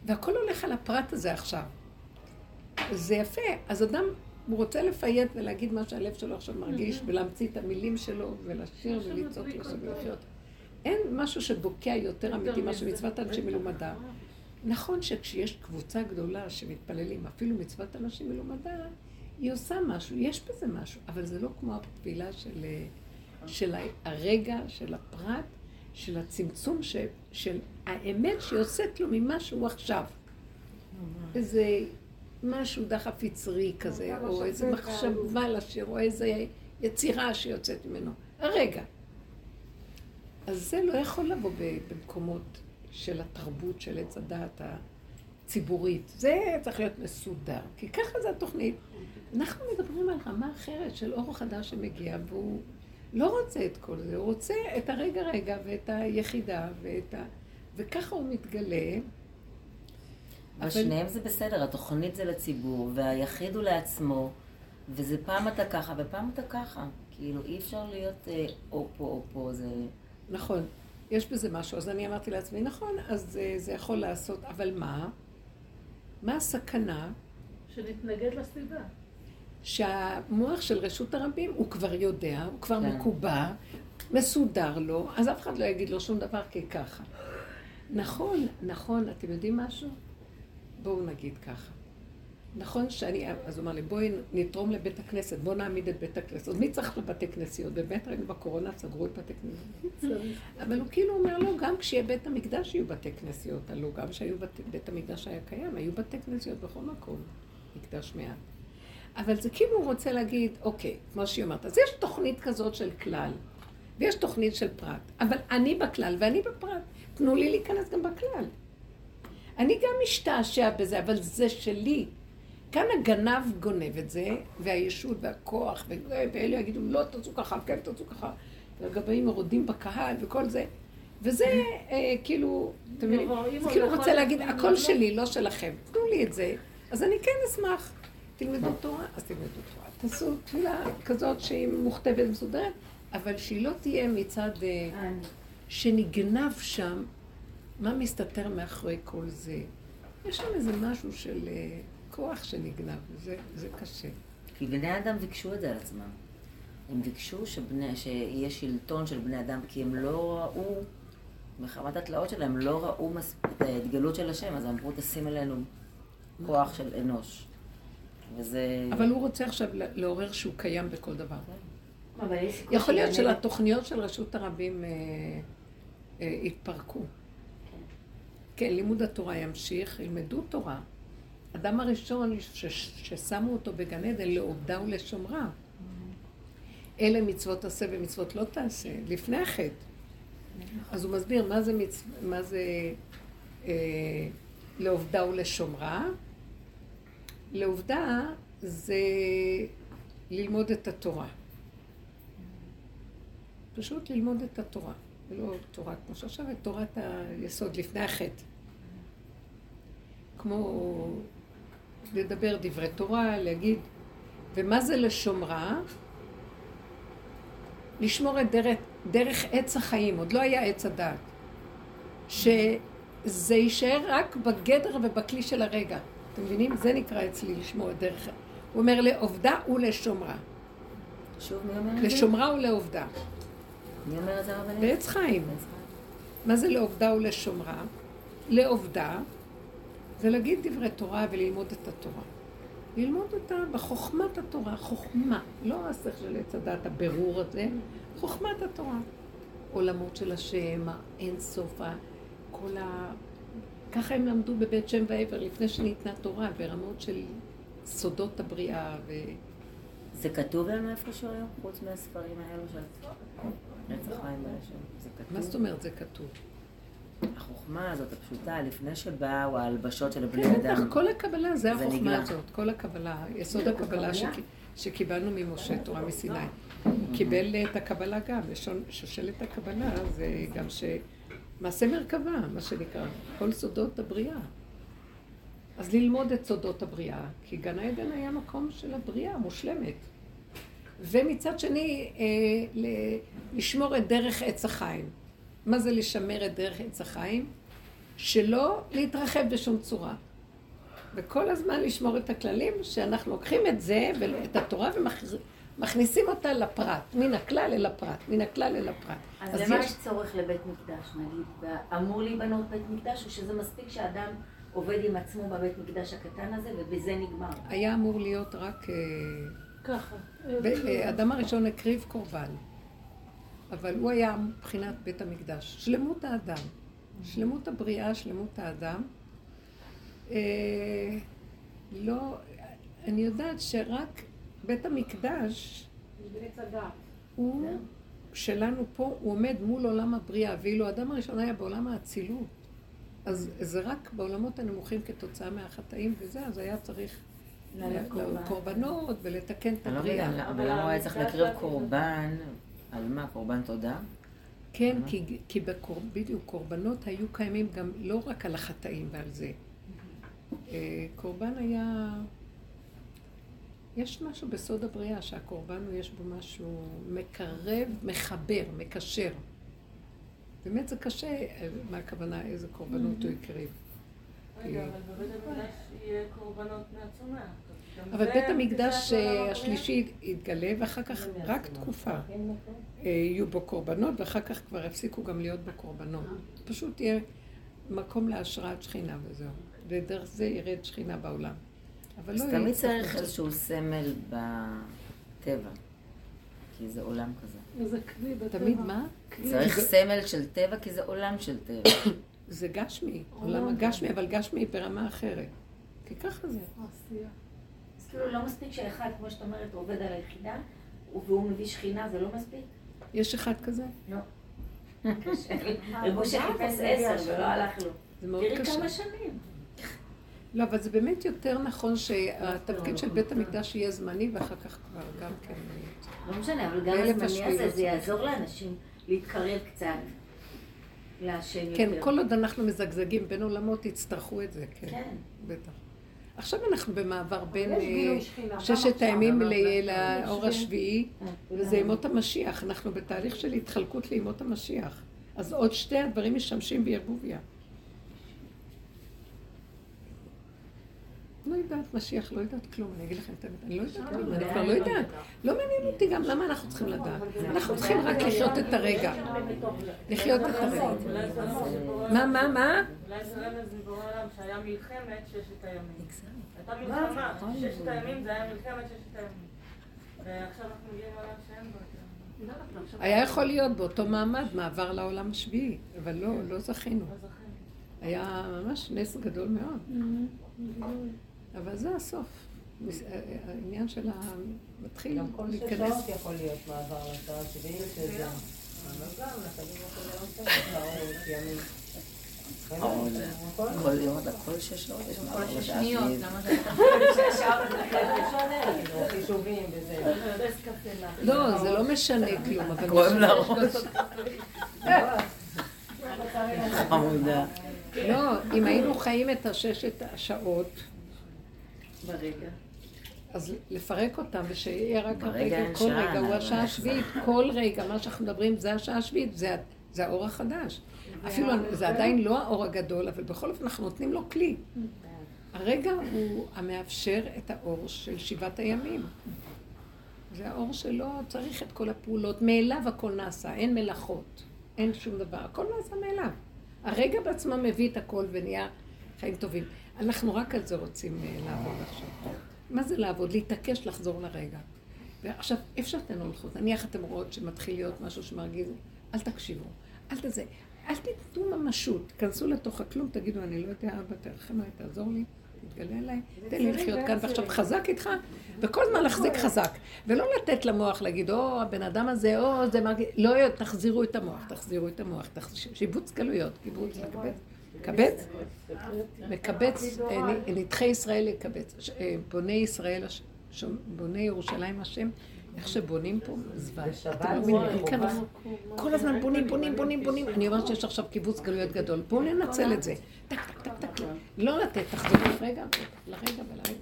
והכל הולך על הפרט הזה עכשיו. זה יפה, אז אדם, הוא רוצה לפייט ולהגיד מה שהלב שלו עכשיו מרגיש, ולהמציא את המילים שלו, ולשיר ולצעוק לו ולחיות. אין משהו שבוקע יותר אמיתי מה שמצוות אנשי מלומדה. נכון שכשיש קבוצה גדולה שמתפללים, אפילו מצוות אנשים מלומדה, היא עושה משהו, יש בזה משהו, אבל זה לא כמו התפילה של, של הרגע, של הפרט, של הצמצום, ש, של האמת שיוצאת לו ממה שהוא עכשיו. איזה משהו דחף יצרי כזה, או איזה מחשבה לשיר, או איזה יצירה שיוצאת ממנו. הרגע. אז זה לא יכול לבוא במקומות של התרבות, של עץ הדעת הציבורית. זה צריך להיות מסודר, כי ככה זה התוכנית. אנחנו מדברים על רמה אחרת של אור חדש שמגיע, והוא לא רוצה את כל זה, הוא רוצה את הרגע רגע ואת היחידה ואת ה... וככה הוא מתגלה. אבל שניהם זה בסדר, התוכנית זה לציבור, והיחיד הוא לעצמו, וזה פעם אתה ככה ופעם אתה ככה. כאילו, אי אפשר להיות אה, או פה או פה, זה... נכון, יש בזה משהו. אז אני אמרתי לעצמי, נכון, אז זה, זה יכול לעשות, אבל מה? מה הסכנה? שנתנגד לסביבה. שהמוח של רשות הרבים הוא כבר יודע, הוא כבר כן. מקובע, מסודר לו, אז אף אחד לא יגיד לו שום דבר ככה. נכון, נכון, אתם יודעים משהו? בואו נגיד ככה. נכון שאני, אז הוא אמר לי, בואי נתרום לבית הכנסת, בואו נעמיד את בית הכנסת. אז מי צריך לבתי כנסיות? באמת רק בקורונה סגרו את בתי כנסיות. אבל הוא כאילו אומר, לא, גם כשיהיה בית המקדש יהיו בתי כנסיות. הלוא גם כשהיו בית המקדש היה קיים, היו בתי כנסיות בכל מקום, מקדש מעט. אבל זה כאילו הוא רוצה להגיד, אוקיי, כמו שהיא אומרת, אז יש תוכנית כזאת של כלל, ויש תוכנית של פרט, אבל אני בכלל ואני בפרט. תנו לי להיכנס גם בכלל. אני גם משתעשע בזה, אבל זה שלי. כאן הגנב גונב את זה, והישות והכוח, ואלה יגידו, לא תעשו ככה, כן תעשו ככה, והגבאים מרודים בקהל וכל זה. וזה אה, כאילו, אתם מבינים? זה כאילו רוצה להגיד, הכל שלי, לא שלכם. תנו לי את זה. אז אני כן אשמח. תלמדו תורה, אז תלמדו תורה. תעשו תפילה כזאת שהיא מוכתבת ומסודרת, אבל שהיא לא תהיה מצד אה, שנגנב שם, מה מסתתר מאחורי כל זה. יש שם איזה משהו של אה, כוח שנגנב, וזה זה קשה. כי בני אדם ביקשו את זה על עצמם. הם ביקשו שבני, שיהיה שלטון של בני אדם, כי הם לא ראו, מחמת התלאות שלהם, לא ראו את ההתגלות של השם, אז אמרו, תשים עלינו כוח של אנוש. וזה... אבל הוא רוצה עכשיו לעורר שהוא קיים בכל דבר. יכול להיות שלתוכניות של רשות הרבים אה, אה, יתפרקו. כן, לימוד התורה ימשיך, ילמדו תורה. אדם הראשון ששמו אותו בגן עדן לעובדה ולשומרה. אלה מצוות עשה ומצוות לא תעשה, לפני החטא. אז הוא מסביר מה זה, מצ... מה זה אה, לעובדה ולשומרה. לעובדה זה ללמוד את התורה. פשוט ללמוד את התורה, ולא תורה כמו שעכשיו, את תורת היסוד לפני החטא. כמו לדבר דברי תורה, להגיד, ומה זה לשומרה? לשמור את דרך, דרך עץ החיים, עוד לא היה עץ הדעת. שזה יישאר רק בגדר ובכלי של הרגע. אתם מבינים? זה נקרא אצלי לשמור את דרך... הוא אומר לעובדה ולשומרה. שוב, מי אומר את זה? לשומרה ולעובדה. מי אומר את זה הרבנית? בעץ חיים. מה זה לעובדה ולשומרה? לעובדה זה להגיד דברי תורה וללמוד את התורה. ללמוד אותה בחוכמת התורה, חוכמה, לא השכל של עץ הדת, הבירור הזה, חוכמת התורה. עולמות של השם, האין סוף, כל ה... ככה הם למדו בבית שם ועבר לפני שניתנה תורה, ברמות של סודות הבריאה ו... זה כתוב לנו איפשהו היום, חוץ מהספרים האלו של רצח חיים כתוב? מה זאת אומרת זה כתוב? החוכמה הזאת הפשוטה, לפני שבאו ההלבשות של בני כן, אדם. כן, כל הקבלה, זה החוכמה הזאת, כל הקבלה, יסוד הקבלה שקיבלנו ממשה, תורה מסיני. קיבל את הקבלה גם, שושלת הקבלה זה גם ש... מעשה מרכבה, מה שנקרא, כל סודות הבריאה. אז ללמוד את סודות הבריאה, כי גן העדן היה מקום של הבריאה המושלמת. ומצד שני, אה, לשמור את דרך עץ החיים. מה זה לשמר את דרך עץ החיים? שלא להתרחב בשום צורה. וכל הזמן לשמור את הכללים, שאנחנו לוקחים את זה, ואת התורה, ומכניסים אותה לפרט, מן הכלל אל הפרט, מן הכלל אל הפרט. אז, אז למה יש צורך לבית מקדש, נגיד? אמור להיבנות בית מקדש, או שזה מספיק שאדם עובד עם עצמו בבית מקדש הקטן הזה, ובזה נגמר. היה אמור להיות רק... אה, ככה. אה, אדם הראשון הקריב קורבן, אבל הוא היה מבחינת בית המקדש. שלמות האדם, שלמות הבריאה, שלמות האדם. אה, לא, אני יודעת שרק בית המקדש הוא שלנו פה, הוא עומד מול עולם הבריאה, ואילו האדם הראשון היה בעולם האצילות, אז זה רק בעולמות הנמוכים כתוצאה מהחטאים וזה, אז היה צריך קורבנות ולתקן את אני לא הבריאה. מבינה, אבל למה הוא היה צריך להקריב קורבן? על מה? קורבן תודה? כן, כי, כי בקור... בדיוק, קורבנות היו קיימים גם לא רק על החטאים ועל זה. אה, קורבן היה... יש משהו בסוד הבריאה שהקורבן הוא, יש בו משהו מקרב, מחבר, מקשר. באמת זה קשה, אה, מה הכוונה, איזה קורבנות הוא הקריב. רגע, אבל בבית המקדש יהיה קורבנות מהצומח. אבל בית המקדש השלישי יתגלה, ואחר כך רק תקופה אה, יהיו בו קורבנות, ואחר כך כבר יפסיקו גם להיות בו קורבנות. פשוט יהיה מקום להשראת שכינה וזהו. ודרך זה ירד שכינה בעולם. אבל אז לא תמיד יהיה צריך צריך- איזשהו סמל בטבע. כי זה עולם כזה. זה כלי בטבע. תמיד מה? צריך סמל של טבע, כי זה עולם של טבע. זה גשמי, עולם הגשמי, אבל גשמי ברמה אחרת. כי ככה זה. כאילו לא מספיק שאחד, כמו שאת אומרת, עובד על היחידה, והוא מביא שכינה, זה לא מספיק? יש אחד כזה? לא. רב משה חיפש עשר ולא הלך לו. זה מאוד תראי קשה. כמה שנים. לא, אבל זה באמת יותר נכון שהתפקיד של בית המקדש יהיה זמני, ואחר כך כבר גם כן... לא משנה, אבל גם הזמני הזה, זה. יעזור לאנשים להתקרב קצת להשם יותר. כן, כל עוד אנחנו מזגזגים בין עולמות, יצטרכו את זה, כן. כן. בטח. עכשיו אנחנו במעבר בין אה, ששת. הימים. לאור השביעי, וזה ימות המשיח. אנחנו בתהליך של התחלקות לימות המשיח. אז עוד שתי הדברים משמשים בערבוביה. לא יודעת משיח, לא יודעת כלום, אני אגיד לכם את האמת, אני לא יודעת כלום, אני כבר לא יודעת. לא מעניין אותי גם למה אנחנו צריכים לדעת. אנחנו צריכים רק לחיות את הרגע. לחיות את הרגע. מבורא מה. מה, מה? אולי זה רמז מבורא עולם שהיה מלחמת ששת הימים. הייתה מלחמה, ששת הימים זה היה מלחמת ששת הימים. ועכשיו אנחנו מגיעים לעולם שאין בו יותר. היה יכול להיות באותו מעמד מעבר לעולם השביעי, אבל לא, לא זכינו. לא זכינו. היה ממש נס גדול מאוד. אבל זה הסוף. מס- העניין של ה... מתחיל גם כל שש. שעות יכול להיות מעבר לשעה שבעים שזה... כל שש שעות יש מעבר לשעה וזה. לא, זה לא משנה כלום, לראש. חמודה. לא, אם היינו חיים את הששת השעות, ברגע. אז לפרק אותם ושיהיה רק הרגע, כל שעה, רגע הוא אבל השעה איך השביעית, כל רגע, מה שאנחנו מדברים זה השעה השביעית, זה, זה האור החדש. אפילו זה עדיין לא האור הגדול, אבל בכל אופן אנחנו נותנים לו כלי. הרגע הוא המאפשר את האור של שבעת הימים. זה האור שלא צריך את כל הפעולות, מאליו הכל נעשה, אין מלאכות, אין שום דבר, הכל נעשה מאליו. הרגע בעצמו מביא את הכל ונהיה חיים טובים. אנחנו רק על זה רוצים אה, לעבוד עכשיו. מה זה לעבוד? להתעקש לחזור לרגע. ועכשיו, איפה שאתן הולכות? נניח אתן רואות שמתחיל להיות משהו שמרגיז, אל תקשיבו, אל תזה, אל תיתנו ממשות, כנסו לתוך הכלום, תגידו, אני לא יודע, אבא, תרחם עליי, תעזור לי, תתגלה אליי, תן לי לחיות כאן ועכשיו חזק איתך, וכל הזמן להחזיק חזק, ולא לתת למוח להגיד, או, הבן אדם הזה, או, זה מרגיז, לא, תחזירו את המוח, תחזירו את המוח, שיבוץ גלויות, קיבוץ, לקבץ, קבץ, מקבץ, אה, נדחי ישראל יקבץ, ש- אה, בוני ישראל, ש- בוני ירושלים השם, איך שבונים פה, זוועה. אתם לא מבינים, כאן, כל הזמן בונים, בונים, בונים, בונים. אני אומרת שיש עכשיו קיבוץ גלויות גדול, בואו ננצל את זה. טק, טק, טק, טק. לא לתת, תחזרו לרגע, לרגע ולרגע.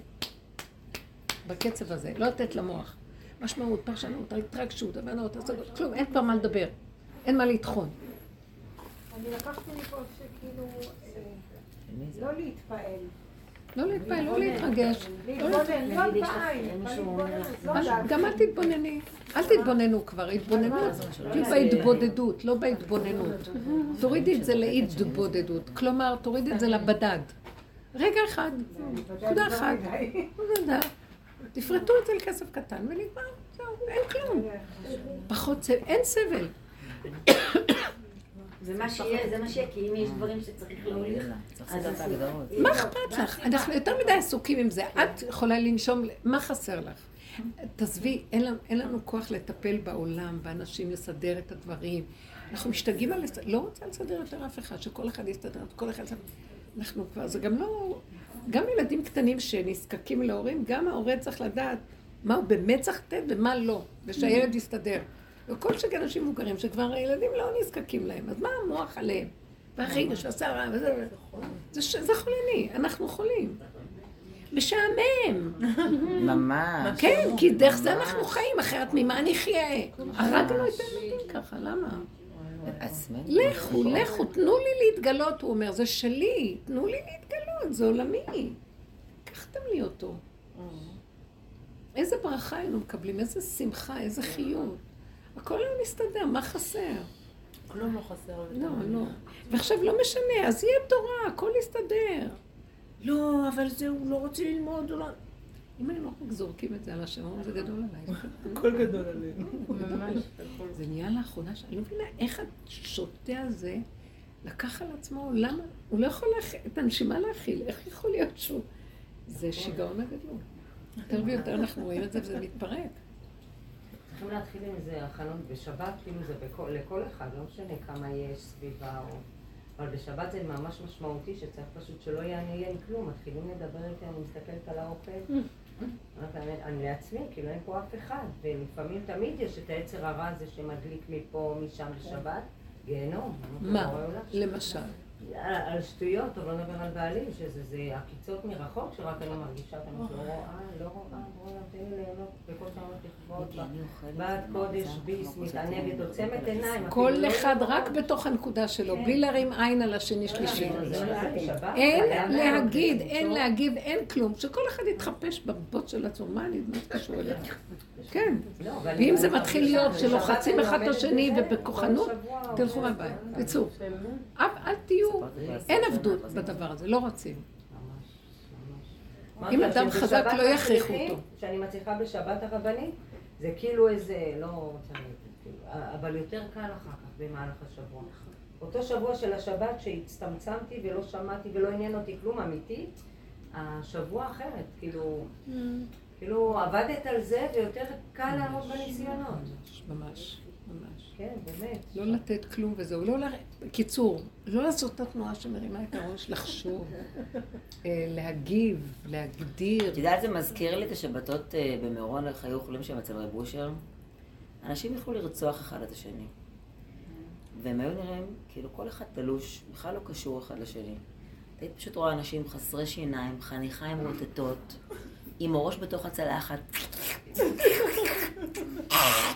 בקצב הזה, לא לתת למוח. משמעות, פרשנות, התרגשות, הבנות, כלום, אין כבר מה לדבר. אין מה לטחון. אני לקחתי מפה שכאילו, אה, לא להתפעל. לא להתפעל, לא להתרגש. לא לא לא. גם אל תתבונני. אל תתבוננו כבר, התבוננות. תהיו בהתבודדות, לא בהתבוננות. תורידי את זה להתבודדות. כלומר, תורידי את זה לבדד. רגע אחד, נקודה אחת, נקודה. תפרטו את זה לכסף קטן ונגמר, זהו, אין כלום. פחות סבל, אין סבל. זה מה שיהיה, זה מה שיהיה, כי אם יש דברים שצריך להוליך, אז. מה אכפת לך? אנחנו יותר מדי עסוקים עם זה. את יכולה לנשום, מה חסר לך? תעזבי, אין, לנו- כוח לטפל בעולם, באנשים, לסדר את הדברים. אנחנו משתגעים על... לא רוצה לסדר יותר אף אחד, שכל אחד יסתדר, כל אחד יסתדר. אנחנו כבר, זה גם לא... גם ילדים קטנים שנזקקים להורים, גם ההורה צריך לדעת מה הוא באמת צריך לתת ומה לא, ושהילד יסתדר. וכל שכן אנשים מבוגרים שכבר הילדים לא נזקקים להם, אז מה המוח עליהם? והרגש עשה רע וזה... זה, חולני, אנחנו חולים. משעמם. ממש. כן, כי דרך זה אנחנו חיים, אחרת ממה נחיה? הרגנו את הילדים ככה, למה? לכו, לכו, תנו לי להתגלות, הוא אומר, זה שלי, תנו לי להתגלות, זה עולמי. לקחתם לי אותו. איזה ברכה היינו מקבלים, איזה שמחה, איזה חיות. הכל היה מסתדר, מה חסר? כלום לא חסר. לא, לא. ועכשיו לא משנה, אז יהיה תורה, הכל יסתדר. לא, אבל זה, הוא לא רוצה ללמוד, הוא לא... אם היינו רק זורקים את זה על השם, זה גדול עליי. הכל גדול עלינו. ממש. זה נהיה לאחרונה, שאני לא מבינה איך השוטה הזה לקח על עצמו, למה? הוא לא יכול את הנשימה להכיל, איך יכול להיות שהוא... זה שיגעון הגדול. יותר ויותר אנחנו רואים את זה וזה מתפרק. צריכים להתחיל עם זה הכנות בשבת, כאילו זה בכל, לכל אחד, לא משנה כמה יש סביבה או... אבל בשבת זה ממש משמעותי שצריך פשוט שלא יעניין כלום, מתחילים לדבר איתי, אני מסתכלת על האוכל, אני לעצמי, כאילו אין פה אף אחד, ולפעמים תמיד יש את היצר הרע הזה שמדליק מפה, משם בשבת, גיהנום. מה? למשל. על, שטויות, טוב, לא נדבר על בעלים, שזה זה עקיצות מרחוק, שרק אני מרגישה אותם, לא רואה, לא רואה, בואו תן לי ליהנות, בכל שעות לכבוד, בת קודש, ביס, מתענגת, עוצמת עיניים. כל לא- אחד רק בתוך הנקודה שלו, בלי להרים עין על השני שלישי. לא היה אין להגיד, אין. להגיב, אין כלום. שכל אחד יתחפש בבוט של עצמו, מה אני, מה זה קשור אליו? כן. לא, אבל ואם זה מתחיל להיות שלוחצים אחד את השני ובכוחנות, תלכו מהבית. תצאו. אל אל תהיו, אין עבדות בדבר הזה, לא רוצים. אם אדם חזק לא יכריחו אותו. שאני מצליחה בשבת הרבנית, זה כאילו איזה, לא כאילו, אבל יותר קל אחר כך במהלך השבוע. אותו שבוע של השבת שהצטמצמתי ולא שמעתי ולא עניין אותי כלום אמיתי, השבוע אחרת, כאילו, כאילו עבדת על זה ויותר קל לעמוד בניסיונות. ממש. כן, באמת. לא לתת כלום וזהו. לא ל... קיצור, לא לעשות את התנועה שמרימה את הראש, לחשוב, אה, להגיב, להגדיר. את יודעת, זה מזכיר לי את השבתות אה, במירון, איך היו אוכלים שם אצל רב אושר. אנשים יכלו לרצוח אחד את השני. והם היו נראים כאילו כל אחד תלוש, בכלל לא קשור אחד לשני. היית פשוט רואה אנשים חסרי שיניים, חניכיים רוטטות, עם הראש בתוך הצלחת.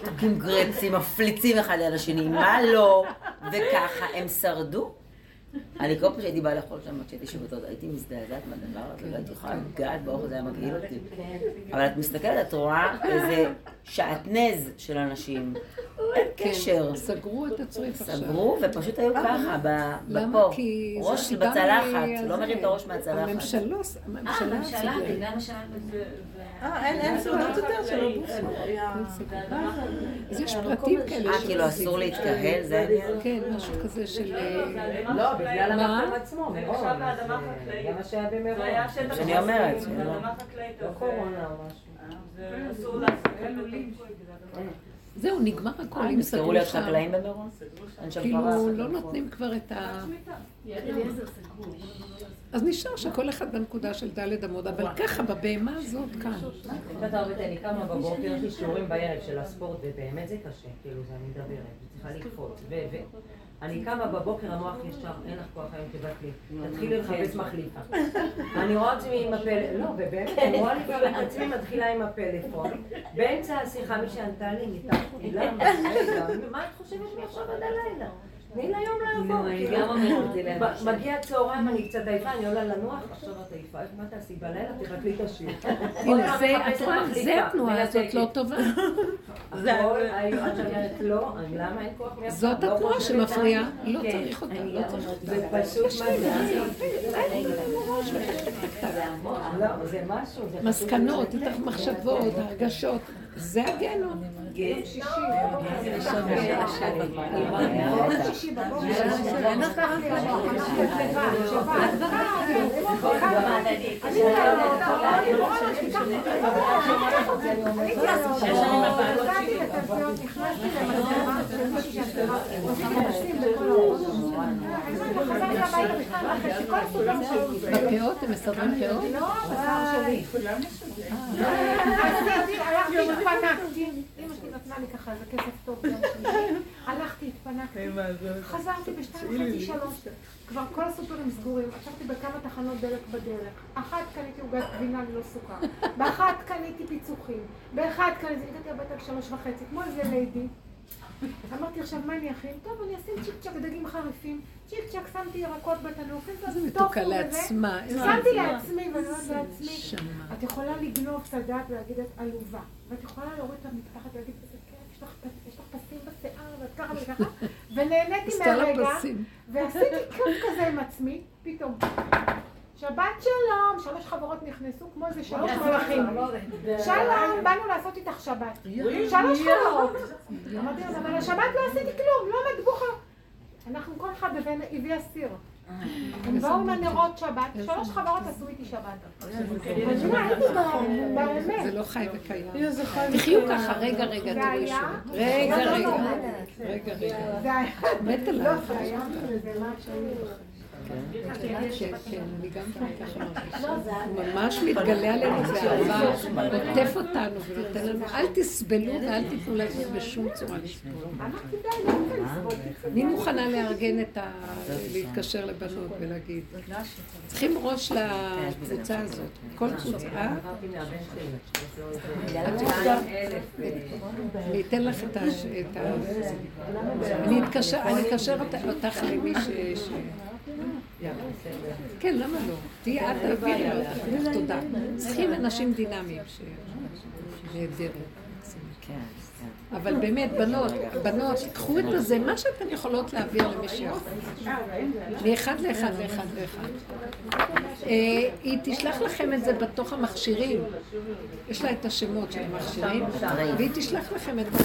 תוקעים גרפסים, מפליצים אחד על השני, מה לא? וככה, הם שרדו. אני כל פעם שהייתי באה לאכול שם, כשהייתי שבתות, הייתי מזדעזעת מהדבר הזה, לא הייתי יכולה לגעת באוכל, זה היה מגעיל אותי. אבל את מסתכלת, את רואה איזה שעטנז של אנשים. אין קשר. סגרו את הצריף עכשיו. סגרו ופשוט היו ככה? בפה. ראש בצלחת, מ- לא. מרים את הראש מהצלחת. הממשלה, אה, הממשלה. בגלל שאמרת. אה, אין אין סודות יותר של הבוסו. אז יש פרטים כאלה. אה, כאילו אסור להתקהל, זה העניין? כן, משהו כזה של... אה, לא, בגלל? המקום עצמו, מירון. אה. זה מה שהיה במירון. שאני אומרת. לא אז, קורונה או משהו. זה אסור לעשות. זהו, נגמר הכל, אה, נזכרו להיות. חקלאים פרה. כאילו, לא נותנים כבר את ה... אז נשאר שכל אחד בנקודה של ד' אמות, אבל ככה, בבהמה הזאת כאן. אני קמה בבוקר, יש לי שיעורים בערב של הספורט, ובאמת זה קשה, כאילו, זה אני מדברת, צריכה לקפוץ. אני קמה בבוקר, המוח ישר, אין לך כוח היום, תבטלי. תתחילי לחפש מחליפה. אני רואה עצמי עם הפלאפון, לא, ובאמת, אני רואה לפעמים את עצמי מתחילה עם הפלאפון. באמצע השיחה, מי שענתה לי, ניתחתי, למה? מה את חושבת מי עכשיו עד הלילה? תני לה יום לעבור. אני כאילו. גם אומרת את זה לאנשים. מגיע הצהריים, אני קצת עייפה, אני עולה לנוח, עכשיו את עייפה, מה תעשי בלילה? תבטלי את השיר. זה- התנועה הזאת לא טובה. זה אומרת לא, למה אין כוח מאף זאת? לא התנועה שמפריעה. לא כן. צריך אותה, לא צריך אותה. זה פשוט. לא, זה מסקנות, מחשבות, הרגשות, זה הגנום. יום שישי, שישי. בבוקר, כן. נפתח לי המוח, אנחנו לבד, שבת, אני יצאתי לתלפיות, נכנסתי למצלמה של מישהי שעשתה חדשים בכל העולם. חזרתי הביתה בכלל אחרי שכל הסופר שהיו בפאות, הם מסדרים פאות? לא, בשר שלי. הלכתי, התפנקתי. אמא שלי נתנה לי ככה איזה כסף טוב. הלכתי, התפנקתי. חזרתי בשתיים וחצי שלוש. כבר כל הסופרים סגורים. עצרתי בכמה תחנות דלק בדרך. אחת קניתי עוגת גבינה ללא סוכר. באחת קניתי פיצוחים. באחת קניתי, הגעתי הביתה בשלוש וחצי, כמו איזה ליידי. אמרתי עכשיו מה אני אכין? טוב, אני אשים צ'יק צ'אק דגים חריפים. צ'יק צ'אק שמתי ירקות בתנור. איזה מתוקה לעצמה. שמתי לעצמי ואני אומרת לעצמי. את יכולה לגנוב את הדעת ולהגיד את עלובה. ואת יכולה להוריד את המטפחת ולהגיד, איזה כיף, יש לך פסים בשיער, ואת ככה וככה. ונהניתי מהרגע. ועשיתי כיף כזה עם עצמי, פתאום. שבת שלום, שלוש חברות נכנסו כמו איזה שלוש מלאכים. שלום, באנו לעשות איתך שבת. שלוש חברות. אמרתי להם, אבל השבת לא עשיתי כלום, לא מטבוחה. אנחנו כל אחד הביא אסיר. הם באו עם הנרות שבת, שלוש חברות עשו איתי שבת. באמת. זה לא חי וקיים. תחיו ככה, רגע, רגע, תראו היה? שוב. רגע, רגע. רגע, רגע. זה היה, הוא ממש מתגלה עלינו באהבה, עוטף אותנו ונותן לנו, אל תסבלו ואל תיתנו לזה בשום צורה לסבול. אני מוכנה לארגן את ה... להתקשר לבנות ולהגיד, צריכים ראש לקבוצה הזאת. כל קבוצה, אני אתן לך את ה... אני אקשר אות- אותך למי ש... כן, למה לא? תהיי את תעבירי לו לך תודה. צריכים אנשים דינמיים ש... נהדרת. אבל באמת, בנות, בנות, קחו את הזה, מה שאתן יכולות להעביר למי שיכול. מאחד לאחד לאחד לאחד. אה, היא תשלח לכם את זה בתוך המכשירים. יש לה את השמות של המכשירים, והיא תשלח לכם את זה